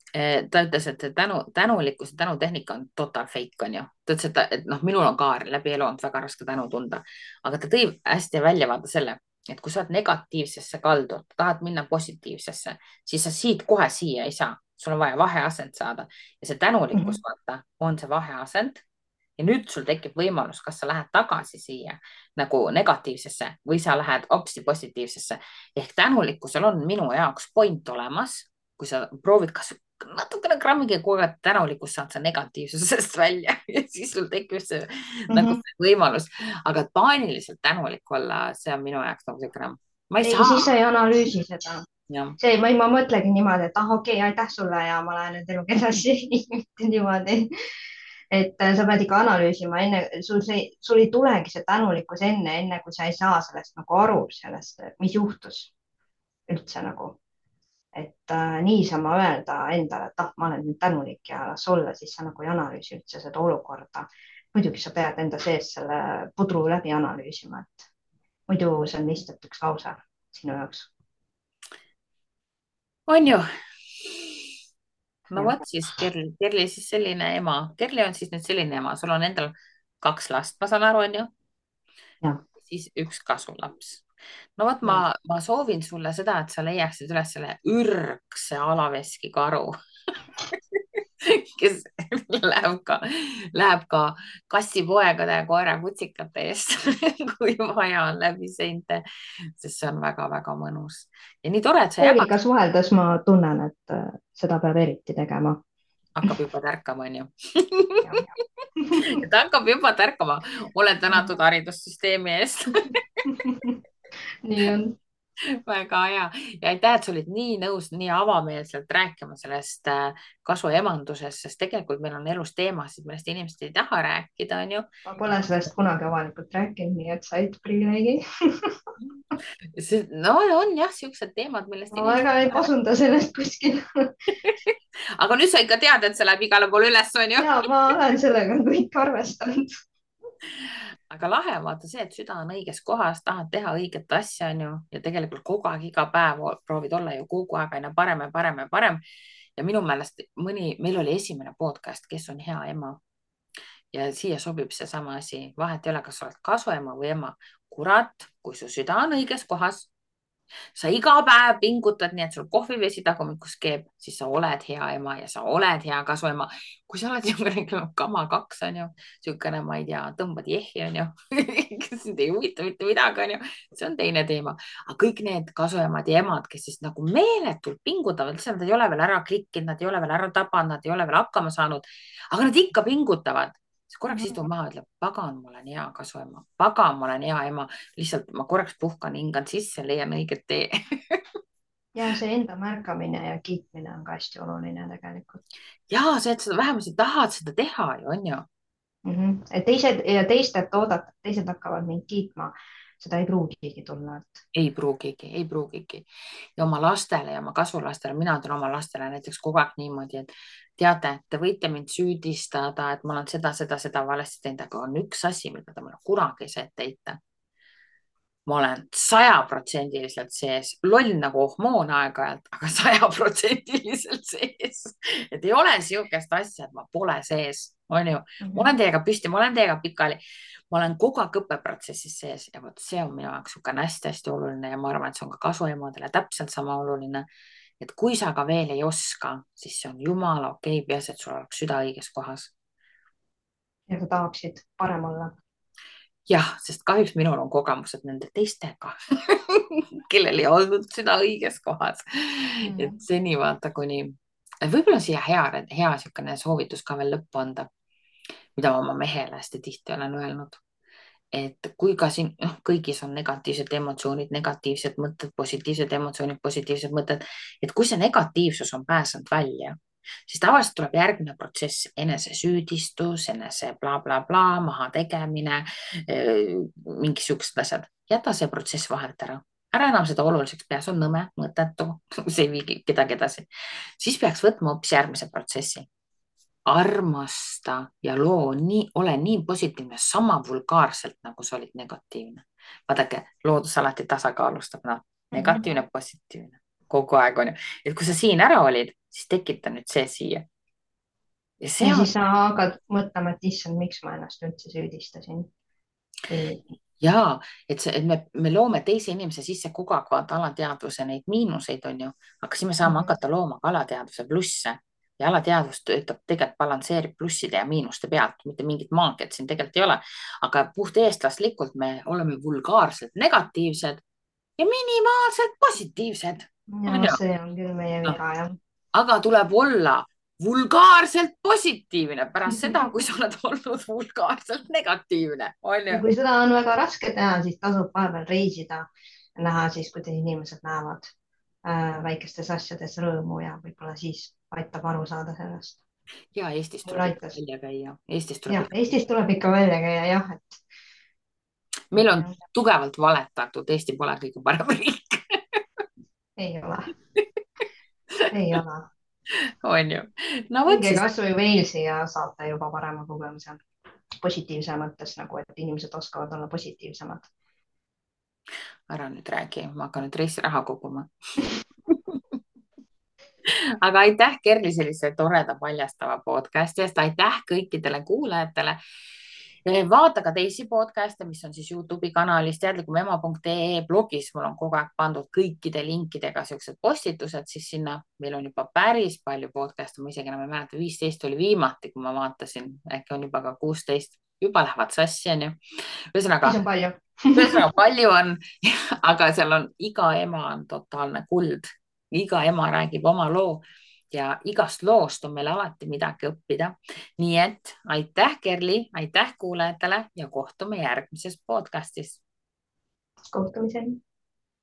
Eh, ta ütles, et see tänu, tänulikkus ja tänutehnika on total fake, on ju. ta ütles, et, et noh, minul on ka läbi elu olnud väga raske tänu tunda, aga ta tõi hästi välja vaata selle, et kui sa oled negatiivsesse kaldunud, tahad minna positiivsesse, siis sa siit kohe siia ei saa, sul on vaja vaheasend saada ja see tänulikkus mm, -hmm. vaata, on see vaheasend ja nüüd sul tekib võimalus, kas sa lähed tagasi siia nagu negatiivsesse või sa lähed hoopis positiivsesse ehk tänulikkusel on minu jaoks point olemas, kui sa proovid kas natukene grammigi kogu aeg tänulikkust saad sa negatiivsusest välja ja siis sul tekib see mm -hmm. nagu Mhm. see võimalus, aga paaniliselt tänulik olla, see on minu jaoks nagu ma ei ei, saa siis ei analüüsi seda. see, ma, ma mõtlengi niimoodi, et ah, okei okay,, aitäh sulle ja ma lähen nüüd eluga edasi. mitte niimoodi. Et äh, sa pead ikka analüüsima enne, sul see, sul ei tulegi see tänulikkus enne, enne kui sa ei saa sellest nagu aru, sellest, mis juhtus üldse nagu. et äh, niisama öelda endale, et ah, ma olen nüüd tänulik ja las olla, siis sa nagu ei analüüsi üldse seda olukorda. muidugi sa pead enda sees selle pudru läbi analüüsima, et muidu see on lihtsalt üks lause sinu jaoks. on ju. No Jah. vot siis Kerli, Kerli siis selline ema, Kerli on siis nüüd selline ema, sul on endal kaks last, ma saan aru, onju siis üks kasulaps. no vot, ma, ma soovin sulle seda, et sa leiaksid üles selle ürgse alaveski karu kes läheb ka, läheb ka kassipoegade ja koerakutsikate eest, kui vaja on läbi seinte, sest see on väga-väga mõnus ja nii tore, et sa jagad, suheldes ma tunnen, et äh, seda peab eriti tegema. hakkab juba tärkama, onju. ta hakkab juba tärkama, olen tänatud haridussüsteemi eest, nii on. väga hea ja aitäh, et sa olid nii nõus nii avameelselt rääkima sellest äh, kasuemandusest, sest tegelikult meil on elus teemasid, millest inimesed ei taha rääkida, onju. ma pole sellest kunagi avalikult rääkinud, nii et said privileegi. no on jah, siuksed teemad, millest ma väga ei pasunda sellest kuskil. aga nüüd sa ikka tead, et see läheb igale poole üles, onju. ja ma olen sellega kõik arvestanud. Aga lahe on vaata see, et süda on õiges kohas, tahad teha õiget asja, onju, ja tegelikult kogu aeg, iga päev proovid olla ju kogu aeg aina parem ja parem ja parem. ja minu meelest mõni, meil oli esimene podcast, kes on hea ema. ja siia sobib seesama asi, vahet ei ole, kas sa oled kasuema või ema. kurat, kui su süda on õiges kohas, sa iga päev pingutad nii, et sul kohvivesi tagumikus keeb, siis sa oled hea ema ja sa oled hea kasuema. kui sa oled niisugune kama kaks onju, niisugune, ma ei tea, tõmbad jehhi onju, sind ei huvita mitte midagi onju, see on teine teema. aga kõik need kasuemad ja emad, kes siis nagu meeletult pingutavad, lihtsalt nad ei ole veel ära klikkinud, nad ei ole veel ära tabanud, nad ei ole veel hakkama saanud, aga nad ikka pingutavad siis korraks istun maha, ütleb, pagan, ma olen hea kasuema, pagan, ma olen hea ema, lihtsalt ma korraks puhkan, hingan sisse, leian õiget tee. ja see enda märkamine ja kiitmine on ka hästi oluline tegelikult ja see, et sa vähemasti tahad seda teha ju onju. mm. -hmm. et teised ja teistelt oodata, teised hakkavad mind kiitma, seda ei pruugigi tulla, ei pruugigi, ei pruugigi ja oma lastele ja oma kasulastele, mina ütlen oma lastele näiteks kogu aeg niimoodi, et teate, te võite mind süüdistada, et ma olen seda, seda, seda valesti teinud, aga on üks asi, mida te mulle kunagi ei saa ette heita. Ma olen sajaprotsendiliselt sees, loll nagu ohmoon aeg-ajalt, aga sajaprotsendiliselt sees. et ei ole sihukest asja, et ma pole sees, onju. ma olen teiega püsti, ma olen teiega pikali. ma olen kogu aeg õppeprotsessis sees ja vot see on minu jaoks niisugune hästi-hästi oluline ja ma arvan, et see on ka kasuemadele täpselt sama oluline. et kui sa ka veel ei oska, siis see on jumala okei okay,, peaasi, et sul oleks süda õiges kohas. ja sa tahaksid parem olla. jah, sest kahjuks minul on kogemused nende teistega, kellel ei olnud süda õiges kohas mm.. et seni vaata, kuni, võib-olla siia hea, hea niisugune soovitus ka veel lõppu anda, mida ma oma mehele hästi tihti olen öelnud et kui ka siin noh, kõigis on negatiivsed emotsioonid, negatiivsed mõtted, positiivsed emotsioonid, positiivsed mõtted, et kui see negatiivsus on pääsenud välja, siis tavaliselt tuleb järgmine protsess, enesesüüdistus, enese blablabla bla, bla, mahategemine, mingisugused asjad. jäta see protsess vahelt ära, ära enam seda oluliseks pea, see on nõme, mõttetu, see ei vii kedagi edasi. siis peaks võtma hoopis järgmise protsessi armasta ja loo nii, ole nii positiivne sama vulgaarselt, nagu sa olid negatiivne. vaadake, loodus alati tasakaalustab, noh, negatiivne -hmm. positiivne kogu aeg on ju, et kui sa siin ära olid, siis tekita nüüd see siia. ja, ja on... siis sa hakkad mõtlema, et issand, miks ma ennast üldse süüdistasin. ja et see, et me, me loome teise inimese sisse kogu aeg vaata alateadvuse neid miinuseid on ju, aga siis me saame mm -hmm. hakata looma ka alateadvuse plusse ja alateadvus töötab tegelikult balansseerib plusside ja miinuste pealt, mitte mingit maagiat siin tegelikult ei ole. aga puht eestlaslikult me oleme vulgaarselt negatiivsed ja minimaalselt positiivsed. Ja see on küll meie viga no. jah. aga tuleb olla vulgaarselt positiivne pärast seda, kui sa oled olnud vulgaarselt negatiivne, onju. kui seda on väga raske teha, siis tasub vahepeal reisida näha siis, kuidas inimesed näevad äh, väikestes asjades rõõmu ja võib-olla siis aitab aru saada sellest. ja Eestis tuleb ikka välja käia, Eestis tuleb. jah, Eestis tuleb ikka välja käia jah, et. meil on tugevalt valetatud, Eesti pole kõige parem riik ei ole ei ole on ju. no vot siis. kasvõi Walesi ja saate juba parema kogemuse positiivse mõttes nagu, et inimesed oskavad olla positiivsemad. ära nüüd räägi, ma hakkan nüüd reisiraha koguma aga aitäh, Kerli, sellise toreda paljastava podcast'i eest, aitäh kõikidele kuulajatele vaata ka teisi podcast'e, mis on siis Youtube'i kanalis teadlikumema.ee blogis, mul on kogu aeg pandud kõikide linkidega siuksed postitused, siis sinna. Meil on juba päris palju podcast'e, ma isegi enam ei mäleta, viisteist oli viimati, kui ma vaatasin, äkki on juba ka kuusteist, juba lähevad sassi, onju. ühesõnaga, ühesõnaga palju on, aga seal on iga ema on totaalne kuld, iga ema räägib oma loo ja igast loost on meil alati midagi õppida. nii et aitäh, Kerli, aitäh kuulajatele ja kohtume järgmises podcastis. kohtumiseni